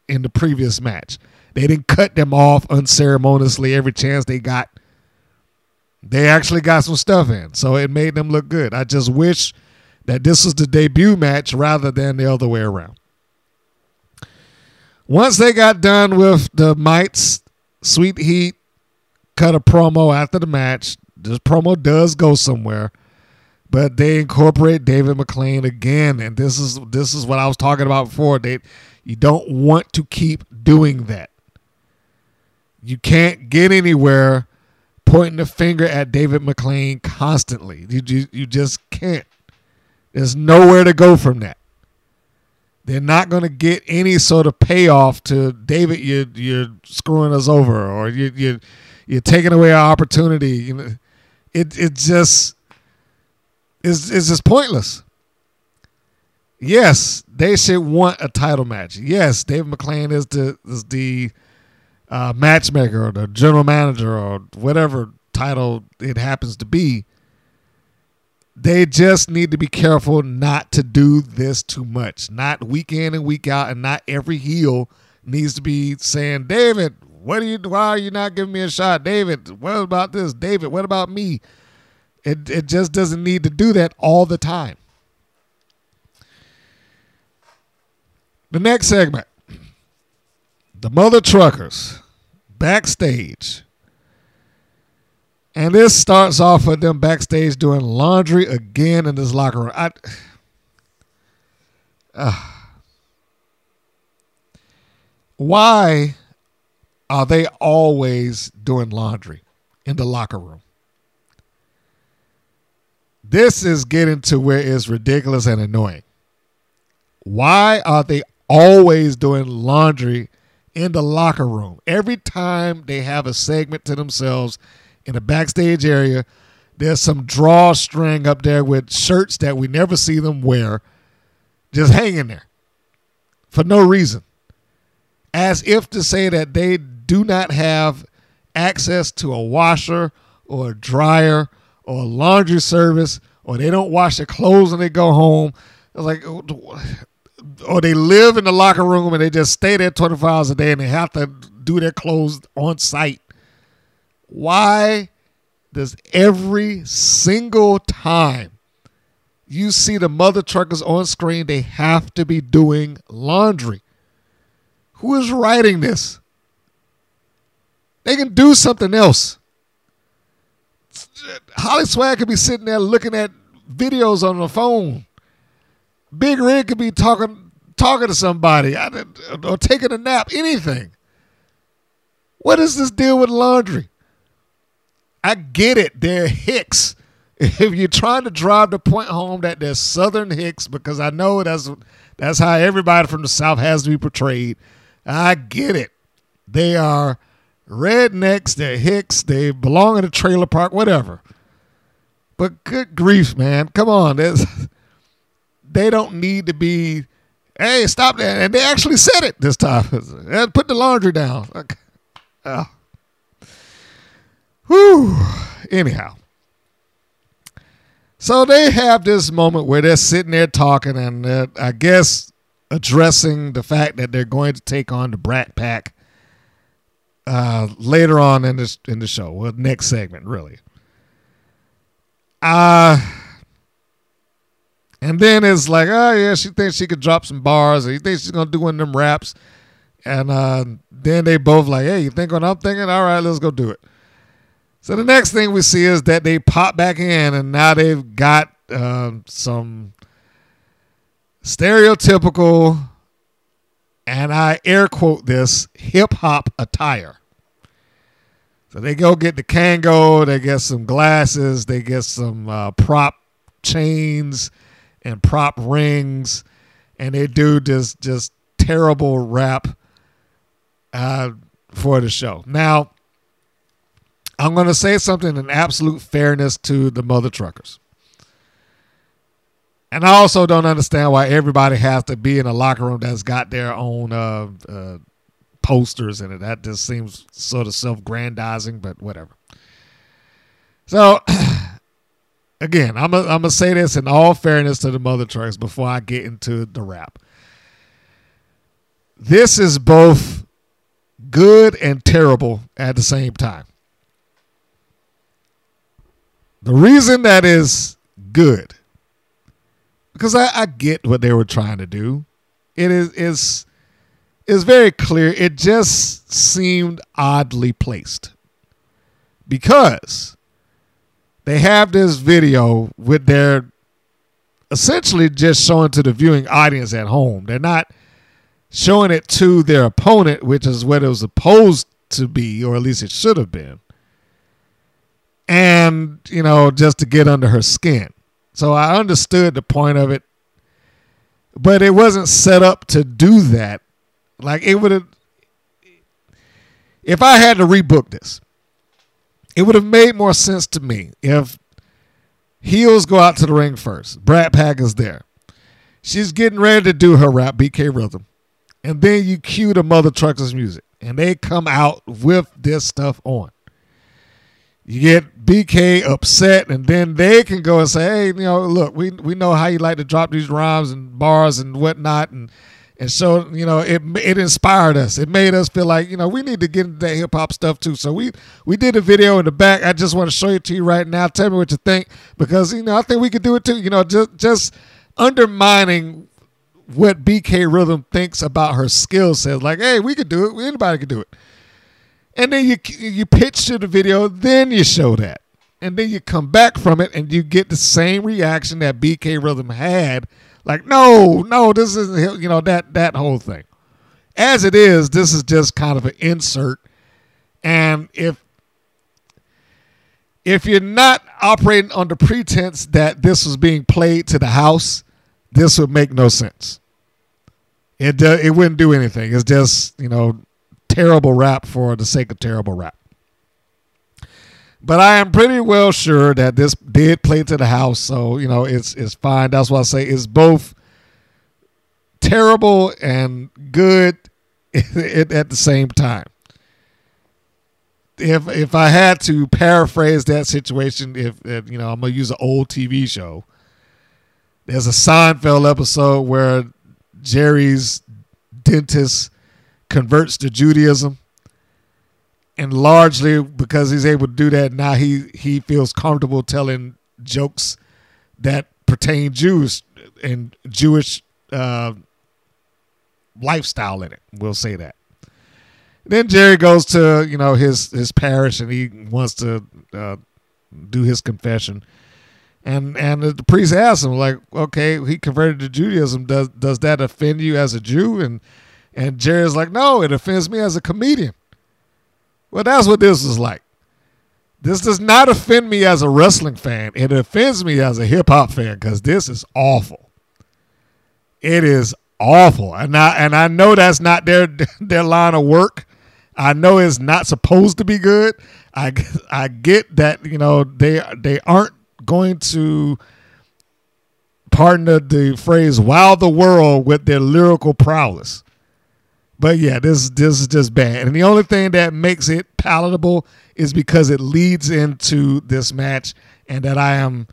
in the previous match. They didn't cut them off unceremoniously every chance they got. They actually got some stuff in, so it made them look good. I just wish that this was the debut match rather than the other way around. Once they got done with the Mites, Sweet Heat cut a promo after the match. This promo does go somewhere, but they incorporate David McLane again, and this is this is what I was talking about before. They you don't want to keep doing that. You can't get anywhere pointing the finger at David McLane constantly. You, you, you just can't. There's nowhere to go from that. They're not going to get any sort of payoff to David. You you're screwing us over, or you you you're taking away our opportunity. You know, it it just is is just pointless. Yes, they should want a title match. Yes, David McLane is the is the uh, matchmaker or the general manager or whatever title it happens to be. They just need to be careful not to do this too much. Not week in and week out, and not every heel needs to be saying, David, what are you why are you not giving me a shot? David, what about this? David, what about me? It it just doesn't need to do that all the time. The next segment. The mother truckers backstage. And this starts off with them backstage doing laundry again in this locker room. I, uh, why are they always doing laundry in the locker room? This is getting to where it's ridiculous and annoying. Why are they always doing laundry in the locker room? Every time they have a segment to themselves in the backstage area, there's some drawstring up there with shirts that we never see them wear just hanging there for no reason. As if to say that they do not have access to a washer or a dryer or a laundry service or they don't wash their clothes when they go home. It's like, or they live in the locker room and they just stay there 24 hours a day and they have to do their clothes on site. Why does every single time you see the mother truckers on screen, they have to be doing laundry? Who is writing this? They can do something else. Holly Swag could be sitting there looking at videos on the phone. Big Rig could be talking talking to somebody I or taking a nap, anything. What is this deal with laundry? I get it. They're Hicks. [LAUGHS] If you're trying to drive the point home that they're Southern Hicks, because I know that's that's how everybody from the South has to be portrayed. I get it. They are rednecks. They're Hicks. They belong in a trailer park. Whatever. But good grief, man! Come on. [LAUGHS] They don't need to be. Hey, stop that! And they actually said it this time. [LAUGHS] Put the laundry down. Okay. Oh. Whew. Anyhow. So they have this moment where they're sitting there talking and I guess addressing the fact that they're going to take on the Brat Pack uh, later on in this in the show. Well, next segment, really. Uh and then it's like, oh yeah, she thinks she could drop some bars, or you think she's gonna do one of them raps. And uh, then they both like, hey, you think what I'm thinking? All right, let's go do it. So the next thing we see is that they pop back in, and now they've got uh, some stereotypical, and I air quote this, hip hop attire. So they go get the Kangol, they get some glasses, they get some uh, prop chains and prop rings, and they do this just terrible rap uh, for the show. Now, I'm going to say something in absolute fairness to the mother truckers. And I also don't understand why everybody has to be in a locker room that's got their own uh, uh, posters in it. That just seems sort of self grandizing, but whatever. So, [CLEARS THROAT] again, I'm going to say this in all fairness to the mother truckers before I get into the rap. This is both good and terrible at the same time. The reason that is good, because I, I get what they were trying to do. It is is is very clear. It just seemed oddly placed because they have this video with their essentially just showing to the viewing audience at home. They're not showing it to their opponent, which is what it was supposed to be, or at least it should have been. And, you know, just to get under her skin. So I understood the point of it. but it wasn't set up to do that. Like it would have, if I had to rebook this, it would have made more sense to me if heels go out to the ring first. Brat Pack is there. She's getting ready to do her rap, BK Rhythm. And then you cue the Mother Truckers music. And they come out with this stuff on. You get BK upset, and then they can go and say, "Hey, you know, look, we we know how you like to drop these rhymes and bars and whatnot, and and so you know, it it inspired us. It made us feel like you know we need to get into that hip hop stuff too. So we we did a video in the back. I just want to show it to you right now. Tell me what you think because you know I think we could do it too. You know, just just undermining what BK Rhythm thinks about her skill set. Like, hey, we could do it. Anybody could do it and then you you pitch to the video, then you show that, and then you come back from it and you get the same reaction that BK Rhythm had. Like, no, no, this isn't you know that that whole thing. As it is, this is just kind of an insert, and if if you're not operating under pretense that this was being played to the house, this would make no sense. It uh, it wouldn't do anything. It's just you know terrible rap for the sake of terrible rap. But I am pretty well sure that this did play to the house, so you know it's it's fine. That's why I say it's both terrible and good [LAUGHS] at the same time. If if I had to paraphrase that situation, if, if you know I'm gonna use an old TV show, there's a Seinfeld episode where Jerry's dentist converts to Judaism. And largely because he's able to do that now, he he feels comfortable telling jokes that pertain Jews and Jewish uh, lifestyle in it. We'll say that. Then Jerry goes to you know his his parish and he wants to uh, do his confession, and and the priest asks him like, okay, he converted to Judaism. Does does that offend you as a Jew? And and Jerry's like, no, it offends me as a comedian. Well, that's what this is like. This does not offend me as a wrestling fan. It offends me as a hip hop fan because this is awful. It is awful, and I and I know that's not their [LAUGHS] their line of work. I know it's not supposed to be good. I [LAUGHS] I get that you know they they aren't going to pardon the, the phrase wow the world with their lyrical prowess. But yeah, this this is just bad. And the only thing that makes it palatable is because it leads into this match, and that I am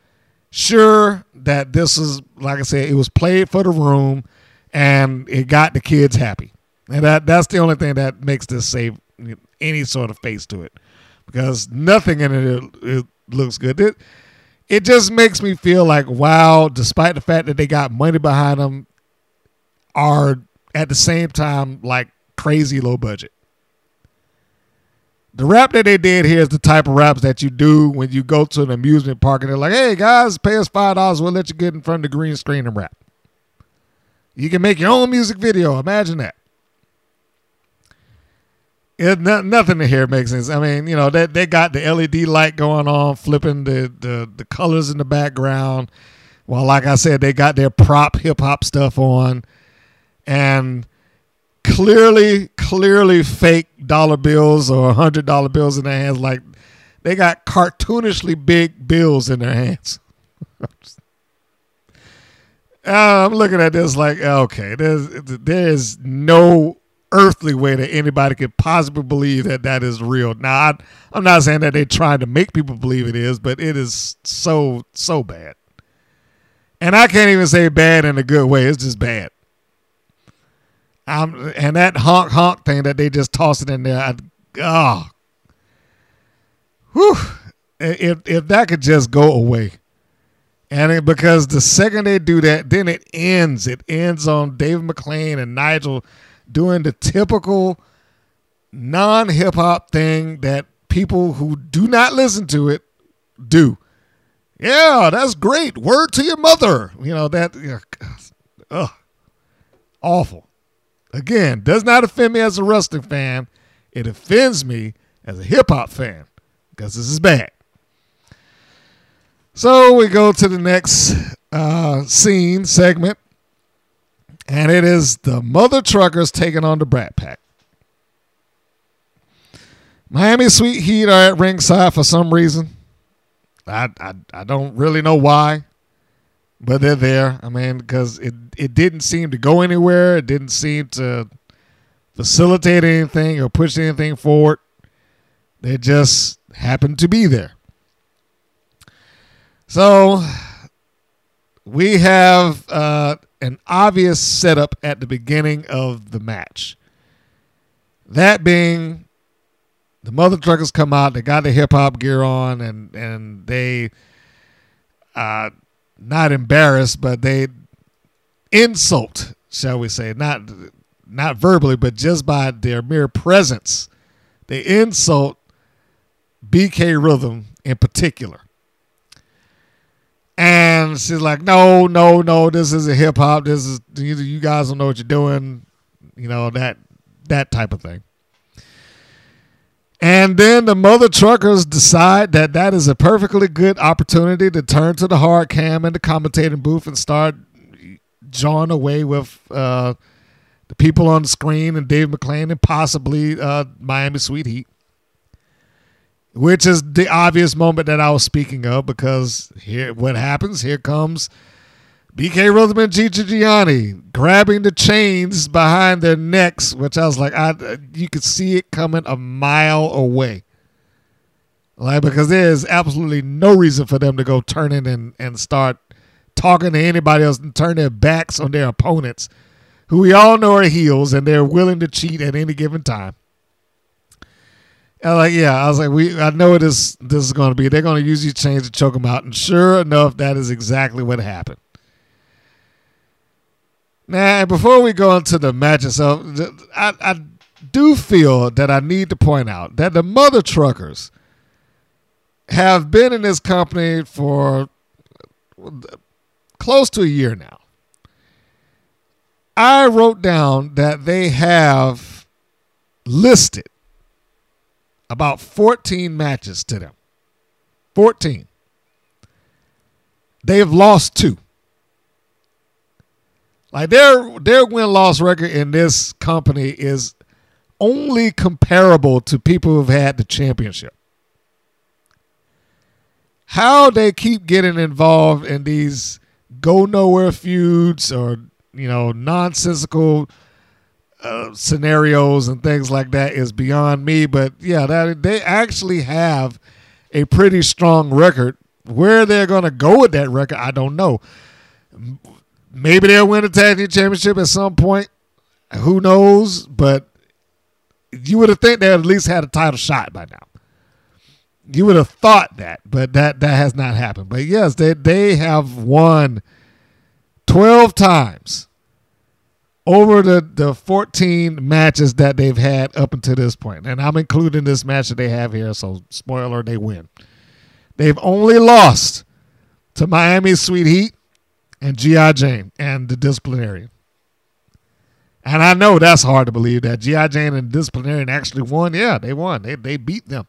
sure that this is like I said, it was played for the room, and it got the kids happy. And that that's the only thing that makes this save any sort of face to it, because nothing in it, it looks good. It it just makes me feel like wow, despite the fact that they got money behind them, are at the same time like crazy low budget. The rap that they did here is the type of raps that you do when you go to an amusement park and they're like, hey guys, pay us five dollars, we'll let you get in front of the green screen and rap. You can make your own music video. Imagine that. It, nothing in here makes sense. I mean, you know, they, they got the LED light going on, flipping the, the, the colors in the background. Well, like I said, they got their prop hip hop stuff on and clearly, clearly fake dollar bills or hundred dollar bills in their hands. Like they got cartoonishly big bills in their hands. [LAUGHS] Uh, I'm looking at this like, okay, there's there is no earthly way that anybody could possibly believe that that is real. Now, I, I'm not saying that they're trying to make people believe it is, but it is so so bad. And I can't even say bad in a good way. It's just bad. I'm, and that honk honk thing that they just toss it in there, I, oh, whew, if if that could just go away, and it, because the second they do that, then it ends. It ends on David McLane and Nigel doing the typical non hip hop thing that people who do not listen to it do. Yeah, that's great. Word to your mother. You know that. Ugh, awful. Again, does not offend me as a wrestling fan. It offends me as a hip hop fan because this is bad. So we go to the next uh, scene segment. And it is the Mother Truckers taking on the Brat Pack. Miami Sweet Heat are at ringside for some reason. I, I, I don't really know why, but they're there. I mean, because it, it didn't seem to go anywhere. It didn't seem to facilitate anything or push anything forward. They just happened to be there. So we have uh, an obvious setup at the beginning of the match. That being the mother truckers come out, they got the hip hop gear on, and and they uh not embarrassed, but they insult, shall we say, not not verbally, but just by their mere presence, they insult BK Rhythm in particular. And she's like, no, no, no, this isn't hip hop. This is you guys don't know what you're doing, you know that that type of thing. And then the mother truckers decide that that is a perfectly good opportunity to turn to the hard cam and the commentating booth and start jawing away with uh, the people on the screen and Dave McLane and possibly uh, Miami Sweet Heat. Which is the obvious moment that I was speaking of because here what happens? Here comes BK and Gigi Gianni grabbing the chains behind their necks, which I was like, I you could see it coming a mile away. Like because there is absolutely no reason for them to go turning and, and start talking to anybody else and turn their backs on their opponents, who we all know are heels and they're willing to cheat at any given time. I like, yeah, I was like, we, I know this, this is going to be. They're going to use these chains to choke them out, and sure enough, that is exactly what happened. Now, before we go into the match itself, I, I do feel that I need to point out that the mother truckers have been in this company for close to a year now. I wrote down that they have listed about 14 matches to them. 14. They've lost two. Like their their win loss record in this company is only comparable to people who've had the championship. How they keep getting involved in these go nowhere feuds or you know nonsensical uh, scenarios and things like that is beyond me. But yeah, that they actually have a pretty strong record. Where they're going to go with that record, I don't know. Maybe they'll win a tag team championship at some point. Who knows? But you would have think they at least had a title shot by now. You would have thought that, but that that has not happened. But yes, they they have won twelve times over the, the 14 matches that they've had up until this point. And I'm including this match that they have here, so spoiler, they win. They've only lost to Miami Sweet Heat and G.I. Jane and the disciplinarian. And I know that's hard to believe that G.I. Jane and the disciplinarian actually won. Yeah, they won. They, they beat them.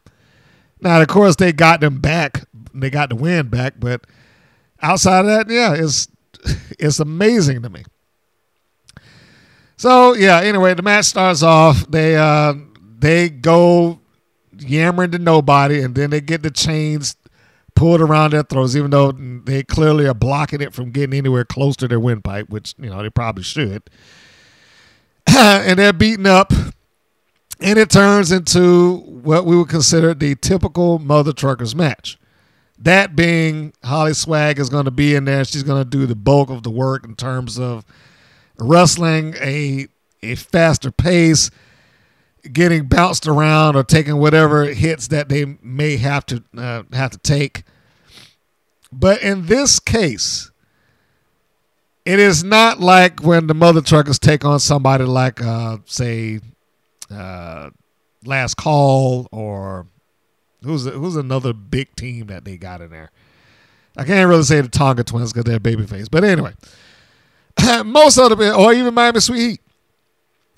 Now, of course, they got them back. They got the win back, but outside of that, yeah, it's [LAUGHS] it's amazing to me. So yeah, anyway, the match starts off. They uh they go yammering to nobody, and then they get the chains pulled around their throats, even though they clearly are blocking it from getting anywhere close to their windpipe, which you know they probably should. [CLEARS THROAT] and they're beaten up, and it turns into what we would consider the typical mother truckers match. That being Holly Swag is going to be in there. She's going to do the bulk of the work in terms of wrestling a a faster pace, getting bounced around or taking whatever hits that they may have to uh, have to take. But in this case, it is not like when the mother truckers take on somebody like, uh, say, uh, Last Call or who's who's another big team that they got in there. I can't really say the Tonga Twins because they're babyface, but anyway. [CLEARS THROAT] most of other or even Miami Sweet Heat,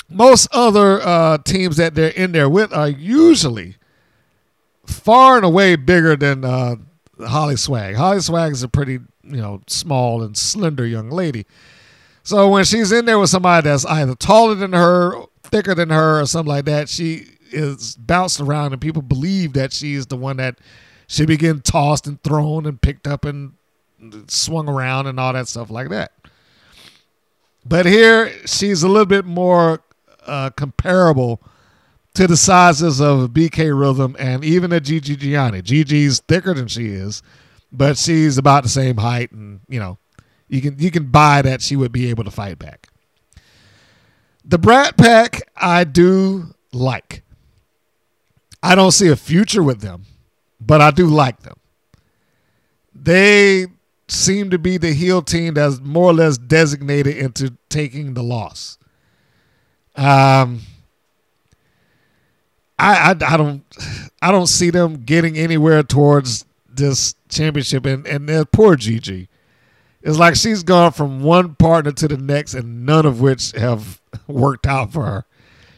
most other uh, teams that they're in there with are usually far and away bigger than uh, Holly Swag. Holly Swag is a pretty you know small and slender young lady. So when she's in there with somebody that's either taller than her, thicker than her, or something like that, she is bounced around, and people believe that she is the one that should be getting tossed and thrown and picked up and swung around and all that stuff like that. But here, she's a little bit more uh, comparable to the sizes of BK Rhythm and even a Gigi Gianni. Gigi's thicker than she is, but she's about the same height, and you know, you can you can buy that she would be able to fight back. The Brat Pack, I do like. I don't see a future with them, but I do like them. They seem to be the heel team that's more or less designated into taking the loss. Um, I, I, I don't I don't see them getting anywhere towards this championship, and and poor Gigi. It's like she's gone from one partner to the next, and none of which have [LAUGHS] worked out for her.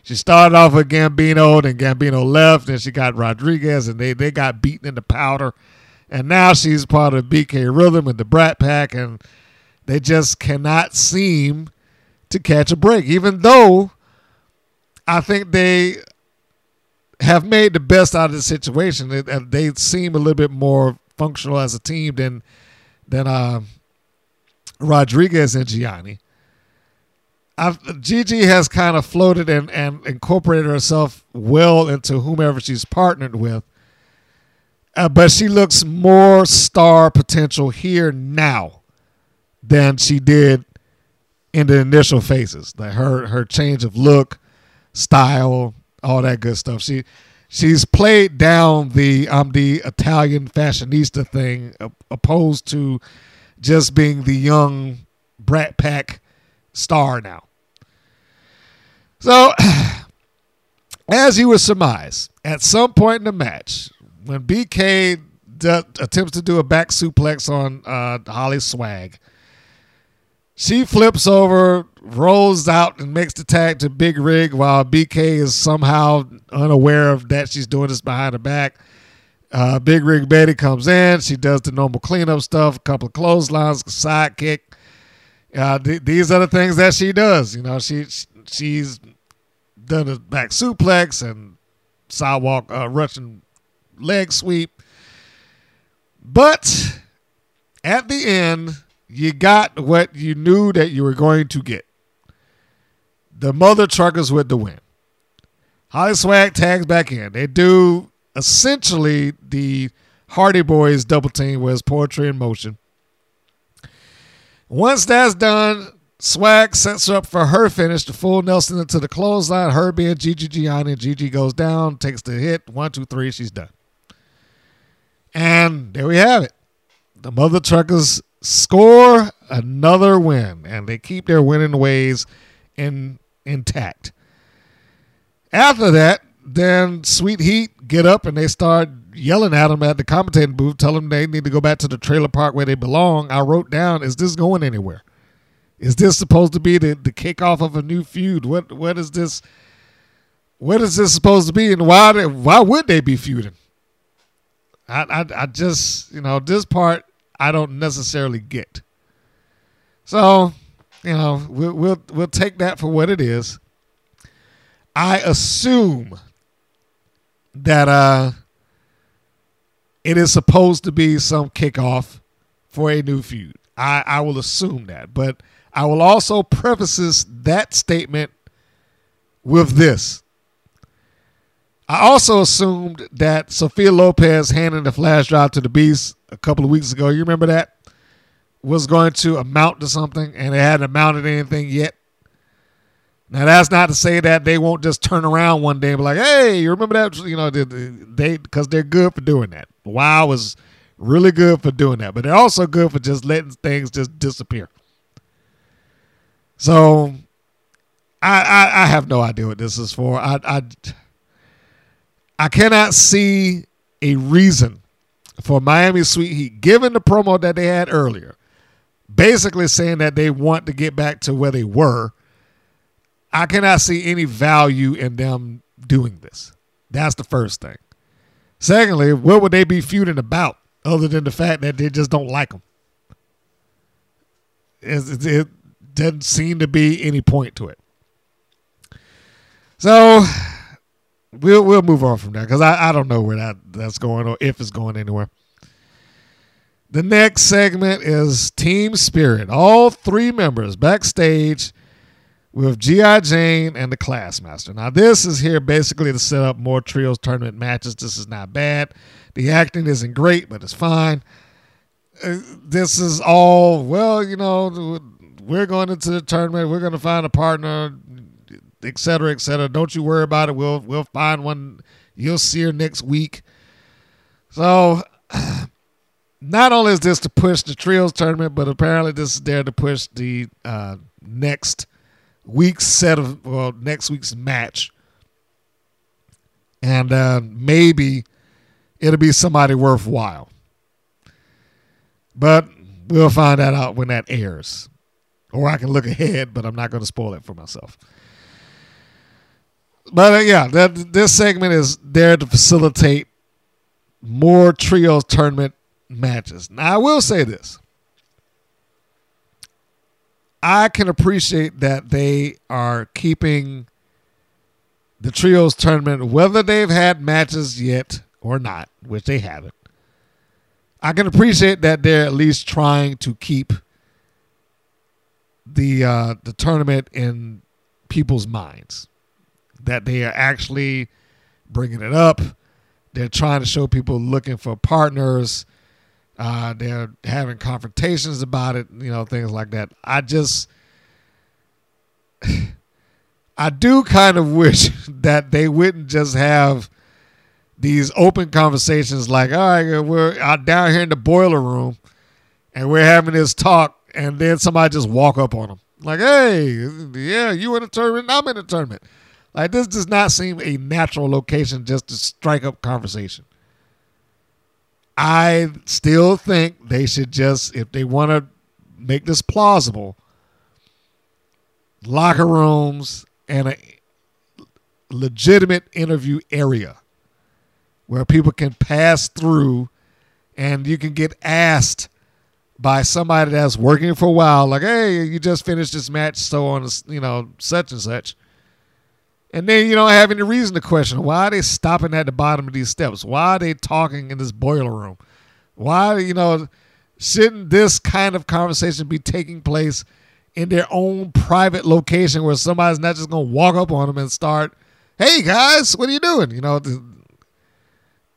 She started off with Gambino, then Gambino left, and she got Rodriguez, and they, they got beaten into powder. And now she's part of BK Rhythm and the Brat Pack, and they just cannot seem to catch a break, even though I think they have made the best out of the situation. They, they seem a little bit more functional as a team than than uh, Rodriguez and Gianni. I've, Gigi has kind of floated and, and incorporated herself well into whomever she's partnered with. Uh, but she looks more star potential here now than she did in the initial phases. Like her her change of look, style, all that good stuff. She she's played down the um the Italian fashionista thing opposed to just being the young Brat Pack star now. So, [CLEARS THROAT] as you would surmise, at some point in the match, when BK d- attempts to do a back suplex on uh, Holly Swag, she flips over, rolls out, and makes the tag to Big Rig while BK is somehow unaware of that she's doing this behind her back. Uh, Big Rig Betty comes in. She does the normal cleanup stuff, a couple of clotheslines, sidekick. Uh, th- these are the things that she does. You know, she she's done a back suplex and sidewalk uh, Russian leg sweep. But at the end, you got what you knew that you were going to get. The mother truckers with the win. Holly Swag tags back in. They do essentially the Hardy Boys double team with poetry in motion. Once that's done, Swag sets her up for her finish, the full Nelson into the clothesline. Her being Gigi Gianni. Gigi goes down, takes the hit. One, two, three, she's done. And there we have it. The Mother Truckers score another win, and they keep their winning ways in intact. After that, then Sweet Heat get up and they start yelling at them at the commentating booth, telling them they need to go back to the trailer park where they belong. I wrote down, is this going anywhere? Is this supposed to be the, the kickoff of a new feud? What what is this? What is this supposed to be, and why why would they be feuding? I, I I just you know this part I don't necessarily get. So you know we'll we'll we'll take that for what it is. I assume that uh it is supposed to be some kickoff for a new feud. I I will assume that, but I will also preface that statement with this. I also assumed that Sophia Lopez handing the flash drive to the Beast a couple of weeks ago, you remember that, was going to amount to something, and it hadn't amounted to anything yet. Now that's not to say that they won't just turn around one day and be like, "Hey, you remember that?" You know, they because they're good for doing that. Wow is really good for doing that, but they're also good for just letting things just disappear. So I, I, I have no idea what this is for. I, I I cannot see a reason for Miami Sweet Heat, given the promo that they had earlier, basically saying that they want to get back to where they were. I cannot see any value in them doing this. That's the first thing. Secondly, what would they be feuding about other than the fact that they just don't like them? It, it, doesn't seem to be any point to it. So we'll we'll move on from that because I, I don't know where that that's going or if it's going anywhere. The next segment is Team Spirit. All three members backstage with G.I. Jane and the Classmaster. Now, this is here basically to set up more trios tournament matches. This is not bad. The acting isn't great, but it's fine. Uh, this is all, well, you know, we're going into the tournament. We're going to find a partner, et cetera, et cetera. Don't you worry about it. We'll, we'll find one. You'll see her next week. So [SIGHS] not only is this to push the trios tournament, but apparently this is there to push the uh, next week's set of well next week's match, and uh, maybe it'll be somebody worthwhile. But we'll find that out when that airs, or I can look ahead, but I'm not going to spoil it for myself. But uh, yeah, that this segment is there to facilitate more trios tournament matches. Now, I will say this. I can appreciate that they are keeping the trios tournament, whether they've had matches yet or not, which they haven't. I can appreciate that they're at least trying to keep the uh, the tournament in people's minds. That they are actually bringing it up. They're trying to show people looking for partners uh, they're having confrontations about it, you know, things like that. I just, [SIGHS] I do kind of [LAUGHS] wish that they wouldn't just have these open conversations like, all right, we're out down here in the boiler room and we're having this talk, and then somebody just walk up on them. Like, hey, yeah, you in a tournament, I'm in a tournament. Like, this does not seem a natural location just to strike up conversation. I still think they should just, if they want to make this plausible, locker rooms and a legitimate interview area where people can pass through and you can get asked by somebody that's working for a while, like, hey, you just finished this match, so on, you know, such and such. And then you don't have any reason to question why are they stopping at the bottom of these steps? Why are they talking in this boiler room? Why, you know, shouldn't this kind of conversation be taking place in their own private location where somebody's not just going to walk up on them and start, hey guys, what are you doing? You know, it,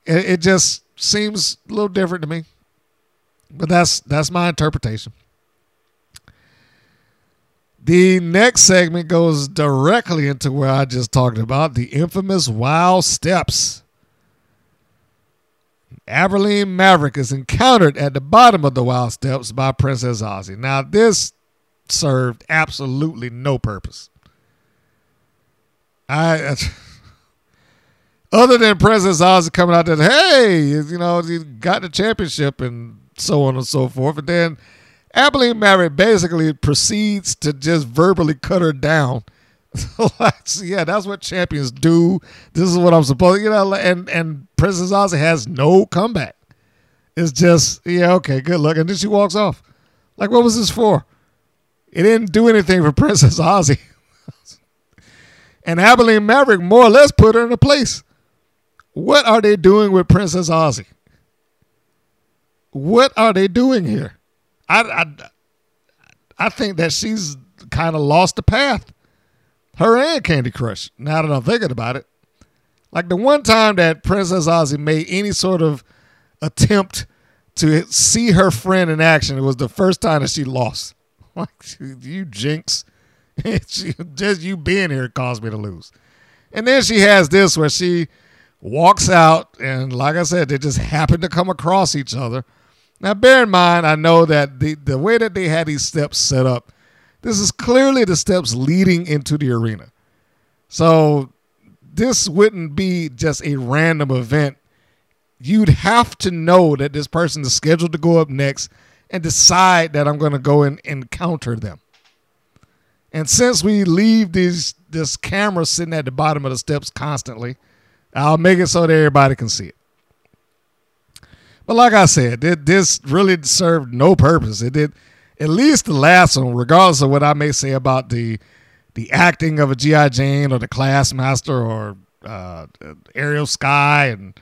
it just seems a little different to me. But that's that's my interpretation. The next segment goes directly into where I just talked about the infamous Wild Steps. Abilene Maverick is encountered at the bottom of the Wild Steps by Princess Aussie. Now, this served absolutely no purpose. I, [LAUGHS] other than Princess Aussie coming out there, hey, you know, you got the championship and so on and so forth, and then Abilene Maverick basically proceeds to just verbally cut her down. [LAUGHS] yeah, that's what champions do. This is what I'm supposed, you know. And and Princess Aussie has no comeback. It's just yeah, okay, good luck, and then she walks off. Like, what was this for? It didn't do anything for [LAUGHS] Princess Aussie. [LAUGHS] and Abilene Maverick more or less put her in a place. What are they doing with Princess Aussie? What are they doing here? I, I, I think that she's kind of lost the path. Her and Candy Crush. Now that I'm thinking about it, like the one time that Princess Aussie made any sort of attempt to see her friend in action, it was the first time that she lost. [LAUGHS] Like you jinx, [LAUGHS] just you being here caused me to lose. And then she has this where she walks out, and like I said, they just happen to come across each other now, bear in mind, I know that the, the way that they had these steps set up, this is clearly the steps leading into the arena. So, this wouldn't be just a random event. You'd have to know that this person is scheduled to go up next and decide that I'm going to go and encounter them. And since we leave these this camera sitting at the bottom of the steps constantly, I'll make it so that everybody can see it. But like I said, this really served no purpose. It did. at least the last one, regardless of what I may say about the the acting of a GI Jane or the Classmaster or uh, Ariel Sky and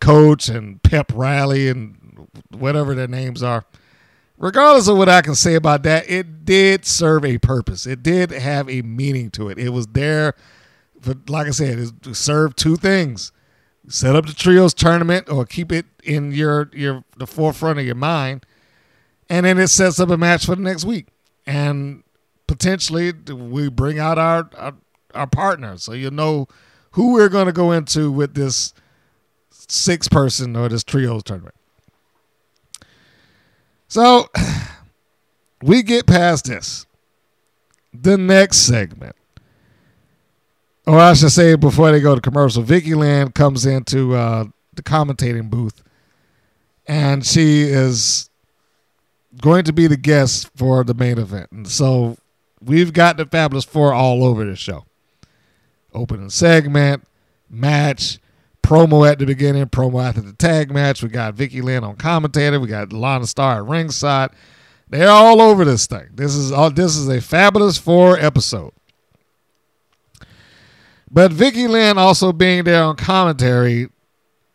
Coach and Pep Riley and whatever their names are. Regardless of what I can say about that, it did serve a purpose. It did have a meaning to it. It was there, for, like I said, it served two things: set up the trios tournament or keep it in your your the forefront of your mind, and then it sets up a match for the next week. And potentially we bring out our our, our partner, so you know who we're going to go into with this six person or this trios tournament. So [SIGHS] we get past this. The next segment, or I should say, before they go to commercial, Vicky Lynn comes into uh, the commentating booth, and she is going to be the guest for the main event. And so we've got the Fabulous Four all over the show. Opening segment, match, promo at the beginning, promo after the tag match. We got Vicky Lynn on commentator. We got Lana Star at ringside. They're all over this thing. This is all. This is a fabulous four episode. But Vicky Lynn also being there on commentary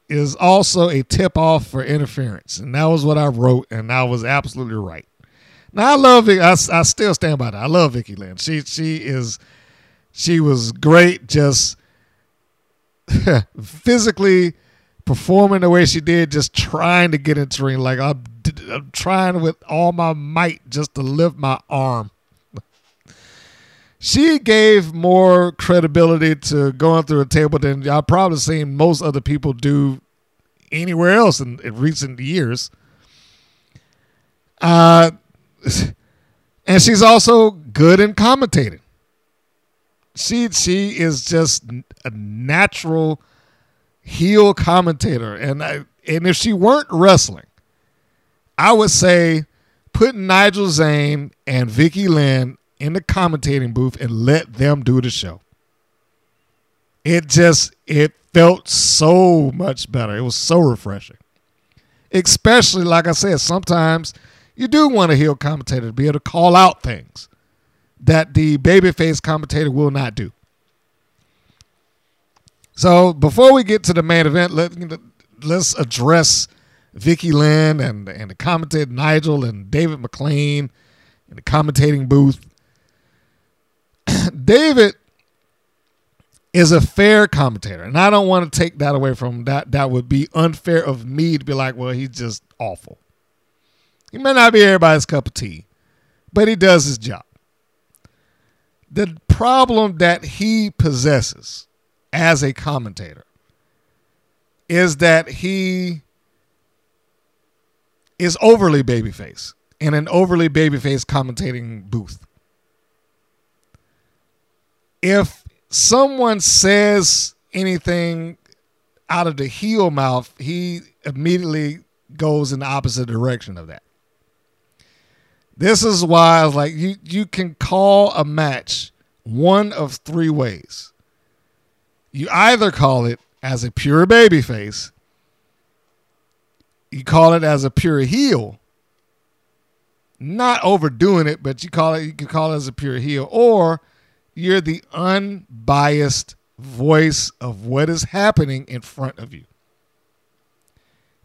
is also a tip off for interference, and that was what I wrote, and I was absolutely right. Now I love it. I, I still stand by that. I love Vicky Lynn. She she is she was great. Just [LAUGHS] physically performing the way she did, just trying to get into ring. Like I'm, I'm trying with all my might just to lift my arm. She gave more credibility to going through a table than I've probably seen most other people do anywhere else in, in recent years. Uh, [LAUGHS] and she's also good in commentating she she is just a natural heel commentator, and I, and if she weren't wrestling, I would say put Nigel Zane and Vicky Lynn in the commentating booth and let them do the show. It just it felt so much better. It was so refreshing. Especially like I said, sometimes you do want a heel commentator to be able to call out things that the babyface commentator will not do. So before we get to the main event, let, let's address Vicky Lynn and, and the commentator Nigel and David McLane in the commentating booth. [COUGHS] David is a fair commentator, and I don't want to take that away from him. That that would be unfair of me to be like, well, he's just awful. He may not be everybody's cup of tea, but he does his job the problem that he possesses as a commentator is that he is overly babyface in an overly babyface commentating booth. If someone says anything out of the heel mouth, he immediately goes in the opposite direction of that. This is why I was like, you you can call a match one of three ways. You either call it as a pure baby face, you call it as a pure heel, not overdoing it, but you call it you can call it as a pure heel, or you're the unbiased voice of what is happening in front of you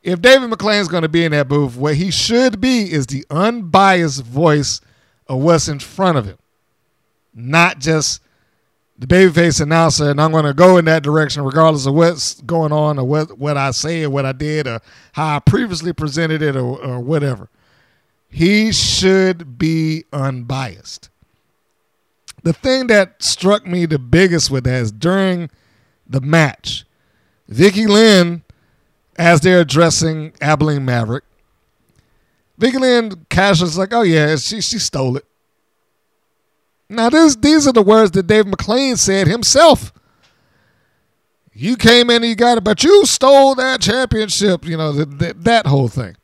if David McLane's going to be in that booth, what he should be is the unbiased voice of what's in front of him, not just the babyface announcer. And I'm going to go in that direction regardless of what's going on or what, what I say or what I did or how I previously presented it or, or whatever. He should be unbiased. The thing that struck me the biggest with that is during the match, Vicky Lynn as they're addressing Abilene Maverick, Vicky Lynn casually like, "Oh yeah, she she stole it." Now this these are the words that Dave McLane said himself. You came in and you got it, but you stole that championship. You know that that whole thing.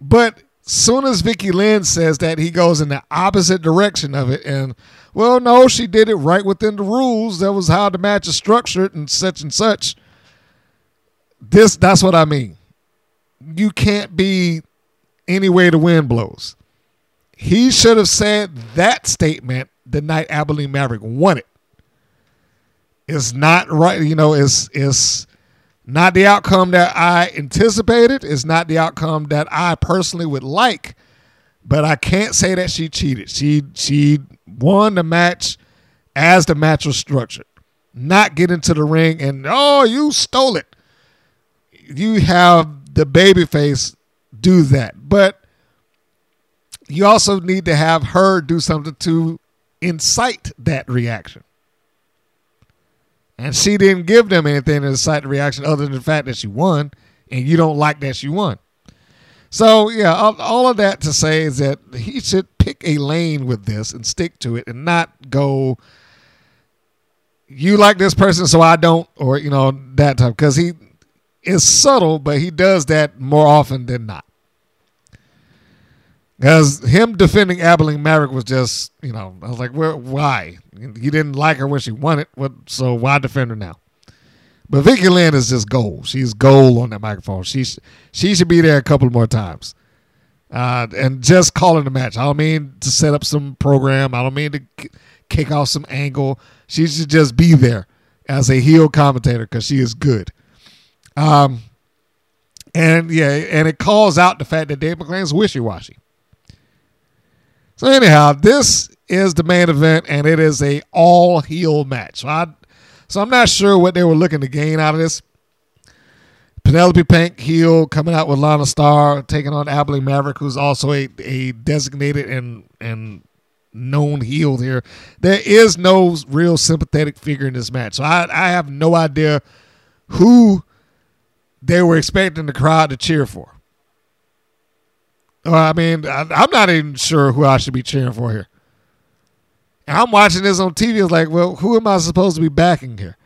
But soon as Vicky Lynn says that, he goes in the opposite direction of it, and well, no, she did it right within the rules. That was how the match is structured, and such and such this that's what I mean. You can't be any way the wind blows. he should have said that statement the night Abilene Maverick won it. It's not right, you know, it's it's not the outcome that I anticipated. It's not the outcome that I personally would like. But I can't say that she cheated. She she won the match as the match was structured. Not get into the ring and oh, you stole it. You have the babyface do that. But you also need to have her do something to incite that reaction. And she didn't give them anything to incite the reaction other than the fact that she won, and you don't like that she won. So, yeah, all, of that to say is that he should pick a lane with this and stick to it and not go, you like this person, so I don't, or, you know, that type. Because he is subtle, but he does that more often than not. Because him defending Abilene Maverick was just, you know, I was like, where, why? You didn't like her when she won it, what, so why defend her now? But Vicky Lynn is just gold. She's gold on that microphone. She she should be there a couple more times. Uh, and just calling the match. I don't mean to set up some program. I don't mean to kick off some angle. She should just be there as a heel commentator because she is good. Um, and yeah, and it calls out the fact that Dave McLane's wishy washy. So anyhow, this is the main event, and it is a all heel match. So, I, so I'm not sure what they were looking to gain out of this. Penelope Pink heel coming out with Lana Star, taking on Abilene Maverick, who's also a, a designated and and known heel here. There is no real sympathetic figure in this match, so I I have no idea who they were expecting the crowd to cheer for. Well, I mean, I, am not even sure who I should be cheering for here. And I'm watching this on TV. It's like, well, who am I supposed to be backing here?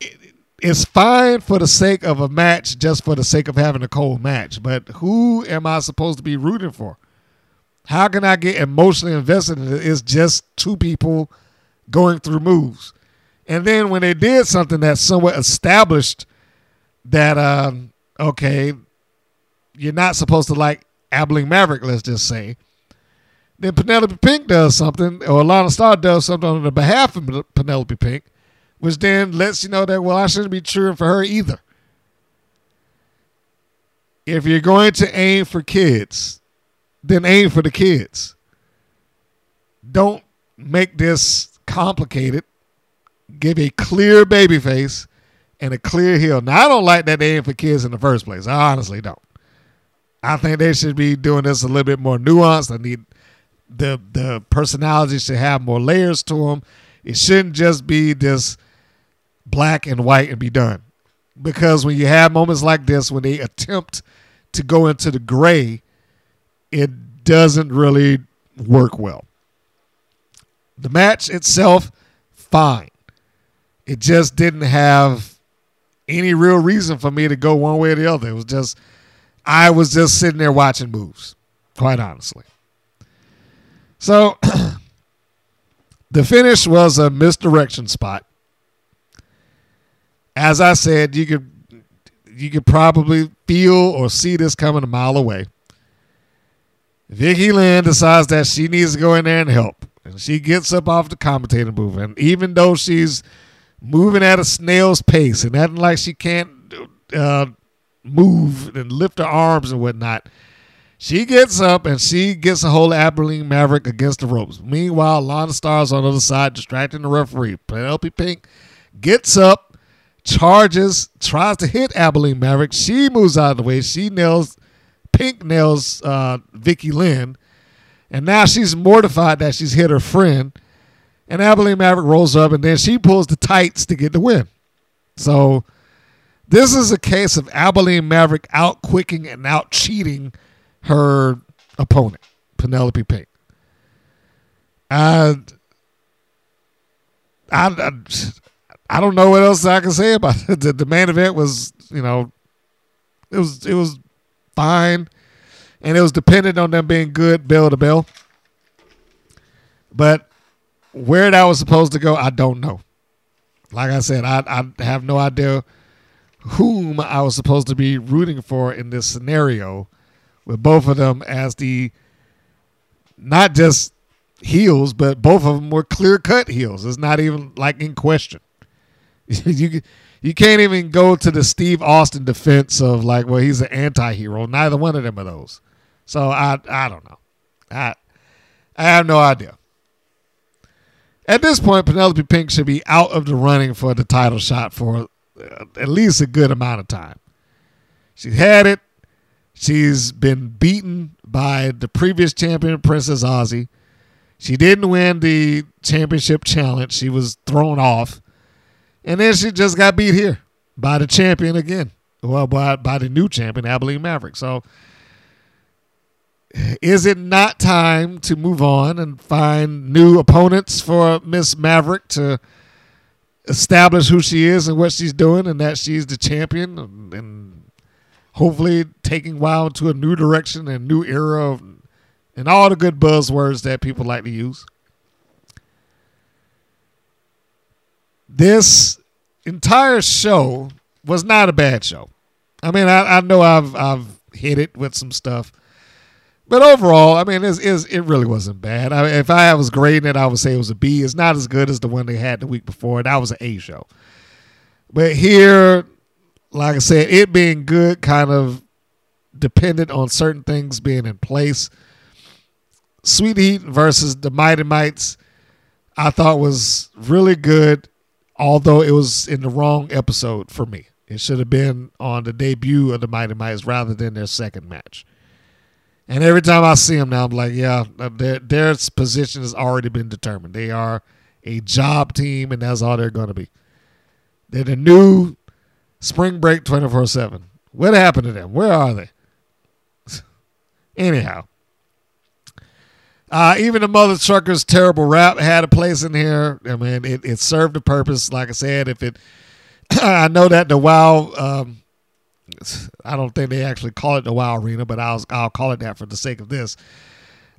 It, it's fine for the sake of a match, just for the sake of having a cold match. But who am I supposed to be rooting for? How can I get emotionally invested in it? It's just two people going through moves. And then when they did something that somewhat established that, um, okay, you're not supposed to like Abilene Maverick, let's just say. Then Penelope Pink does something, or Lana Star does something on the behalf of Penelope Pink, which then lets you know that, well, I shouldn't be cheering for her either. If you're going to aim for kids, then aim for the kids. Don't make this complicated. Give a clear baby face and a clear heel. Now, I don't like that they aim for kids in the first place. I honestly don't. I think they should be doing this a little bit more nuanced. I need the the personality should have more layers to them. It shouldn't just be this black and white and be done. Because when you have moments like this, when they attempt to go into the gray, it doesn't really work well. The match itself, fine. It just didn't have any real reason for me to go one way or the other. It was just I was just sitting there watching moves, quite honestly. So [CLEARS THROAT] the finish was a misdirection spot. As I said, you could you could probably feel or see this coming a mile away. Vicky Lynn decides that she needs to go in there and help. And she gets up off the commentator booth. And even though she's moving at a snail's pace and acting like she can't uh, move and lift her arms and whatnot. She gets up and she gets a hold of Abilene Maverick against the ropes. Meanwhile, Lana Star's on the other side, distracting the referee. Penelope Pink gets up, charges, tries to hit Abilene Maverick. She moves out of the way. She nails, Pink nails uh, Vicky Lynn. And now she's mortified that she's hit her friend. And Abilene Maverick rolls up and then she pulls the tights to get the win. So this is a case of Abilene Maverick out quicking and out cheating her opponent, Penelope Pink. And I, I, I don't know what else I can say about [LAUGHS] it. The, the main event was, you know, it was it was fine, and it was dependent on them being good bell to bell. But where that was supposed to go, I don't know. Like I said, I I have no idea whom I was supposed to be rooting for in this scenario, with both of them as the not just heels, but both of them were clear cut heels. It's not even like in question. [LAUGHS] you you can't even go to the Steve Austin defense of like, well, he's an anti-hero. Neither one of them are those. So I I don't know. I I have no idea. At this point, Penelope Pink should be out of the running for the title shot for uh, at least a good amount of time. She's had it. She's been beaten by the previous champion, Princess Aussie. She didn't win the championship challenge. She was thrown off. And then she just got beat here by the champion again. Well, by, by the new champion, Abilene Maverick. So is it not time to move on and find new opponents for Miss Maverick to establish who she is and what she's doing and that she's the champion and, and hopefully taking WoW to a new direction and new era of, and all the good buzzwords that people like to use. This entire show was not a bad show. I mean, I, I know I've I've hit it with some stuff but overall, I mean, it's, it's, it really wasn't bad. I if I was grading it, I would say it was a B. It's not as good as the one they had the week before. That was an A show. But here, like I said, it being good kind of dependent on certain things being in place. Sweet Heat versus the Mighty Mites, I thought was really good, although it was in the wrong episode for me. It should have been on the debut of the Mighty Mites rather than their second match. And every time I see them now, I'm like, yeah, uh, their, their position has already been determined. They are a job team, and that's all they're going to be. They're the new spring break 24 7. What happened to them? Where are they? [LAUGHS] Anyhow, uh, even the Mother Trucker's terrible rap had a place in here. I mean, it, it served a purpose. Like I said, if it, [CLEARS THROAT] I know that the WoW um, I don't think they actually call it the WoW Arena, but I'll I'll call it that for the sake of this.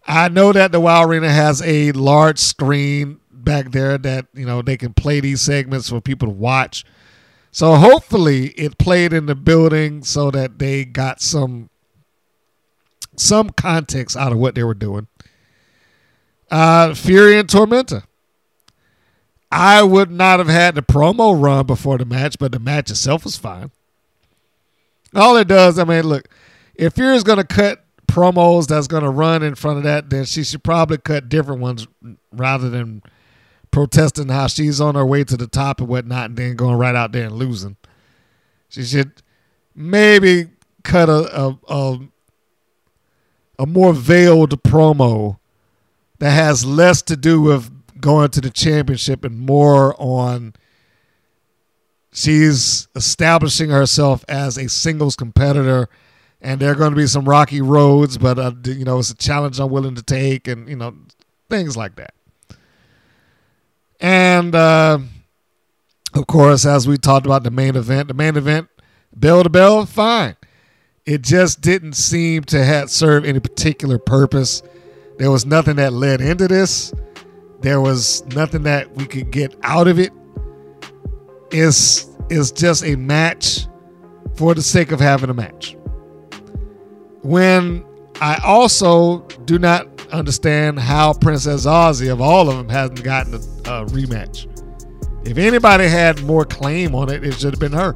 I know that the WoW Arena has a large screen back there that you know they can play these segments for people to watch. So hopefully it played in the building so that they got some some context out of what they were doing. Uh, Fury and Tormenta. I would not have had the promo run before the match, but the match itself was fine. All it does, I mean, look, if Fury's going to cut promos that's going to run in front of that, then she should probably cut different ones rather than protesting how she's on her way to the top and whatnot and then going right out there and losing. She should maybe cut a, a, a, a more veiled promo that has less to do with going to the championship and more on – she's establishing herself as a singles competitor and there are going to be some rocky roads but uh, you know it's a challenge i'm willing to take and you know things like that and uh, of course as we talked about the main event the main event bell to bell fine it just didn't seem to have serve any particular purpose there was nothing that led into this there was nothing that we could get out of it. it is is just a match for the sake of having a match. When I also do not understand how Princess Aussie of all of them hasn't gotten a, a rematch. If anybody had more claim on it, it should have been her.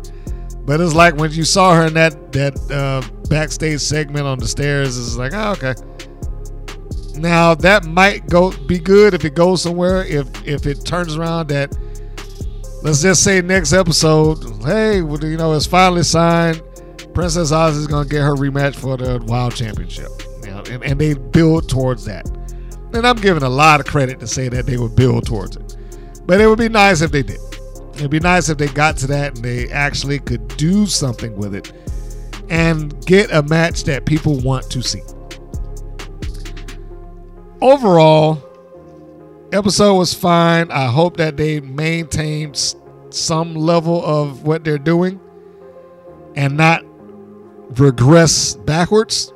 But it's like when you saw her in that that uh, backstage segment on the stairs, it's like, oh, okay. Now that might go be good if it goes somewhere. If if it turns around that let's just say next episode, hey, you know, it's finally signed. Princess Oz is to get her rematch for the WoW Championship. And, and they build towards that. And I'm giving a lot of credit to say that they would build towards it. But it would be nice if they did. It'd be nice if they got to that and they actually could do something with it and get a match that people want to see. Overall, episode was fine. I hope that they maintain some level of what they're doing and not regress backwards.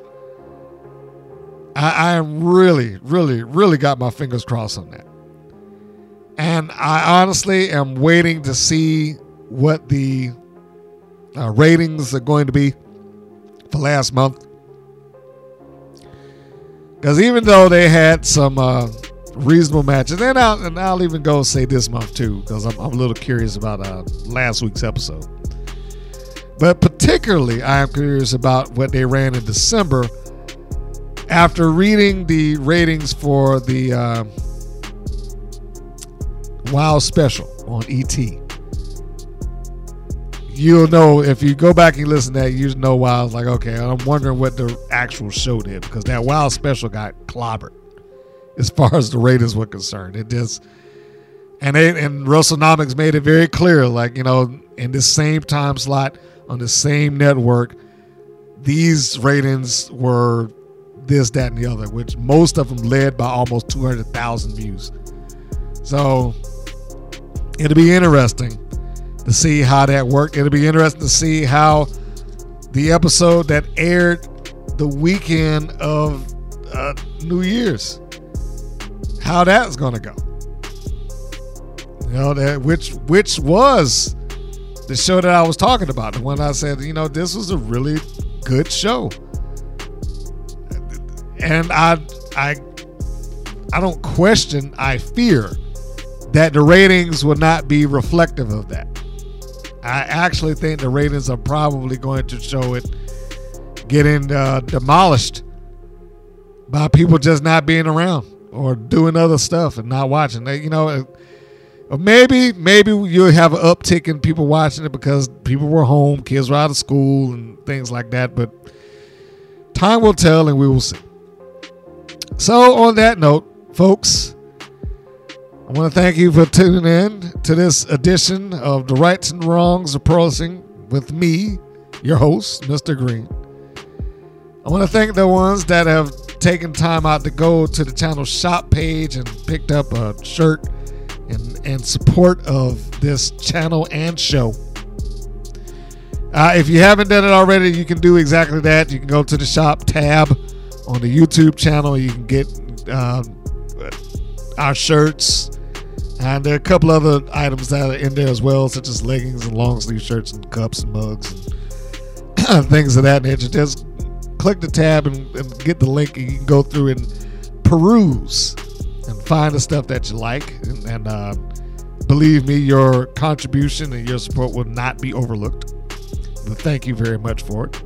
I, I really, really, really got my fingers crossed on that. And I honestly am waiting to see what the uh, ratings are going to be for last month. Because even though they had some uh, reasonable matches, and I'll, and I'll even go say this month too, because I'm, I'm a little curious about uh, last week's episode. But particularly, I am curious about what they ran in December after reading the ratings for the uh, Wow Special on ET. You'll know if you go back and listen to that, you know why I was like, okay, I'm wondering what the actual show did because that Wow Special got clobbered as far as the ratings were concerned. It just and they and WrestleNomics made it very clear, like you know, in the same time slot on the same network, these ratings were this, that, and the other, which most of them led by almost 200,000 views. So it'll be interesting to see how that worked. It'll be interesting to see how the episode that aired the weekend of uh, New Year's, how that's going to go. You know that which which was the show that I was talking about, the one I said, you know, this was a really good show. And I I I don't question, I fear that the ratings will not be reflective of that. I actually think the ratings are probably going to show it getting uh, demolished by people just not being around or doing other stuff and not watching. They, you know, or maybe maybe you'll have an uptick in people watching it because people were home, kids were out of school, and things like that. But time will tell, and we will see. So, on that note, folks, I want to thank you for tuning in to this edition of the Rights and Wrongs of Pro Wrestling with me, your host, Mr. Green. I want to thank the ones that have taken time out to go to the channel shop page and picked up a shirt and, and support of this channel and show. Uh, if you haven't done it already, you can do exactly that. You can go to the shop tab on the YouTube channel. You can get uh, our shirts. And there are a couple other items that are in there as well, such as leggings and long sleeve shirts and cups and mugs and [CLEARS THROAT] things of that nature. Just click the tab and, and get the link, and you can go through and peruse and find the stuff that you like. And, and uh, believe me, your contribution and your support will not be overlooked. But thank you very much for it.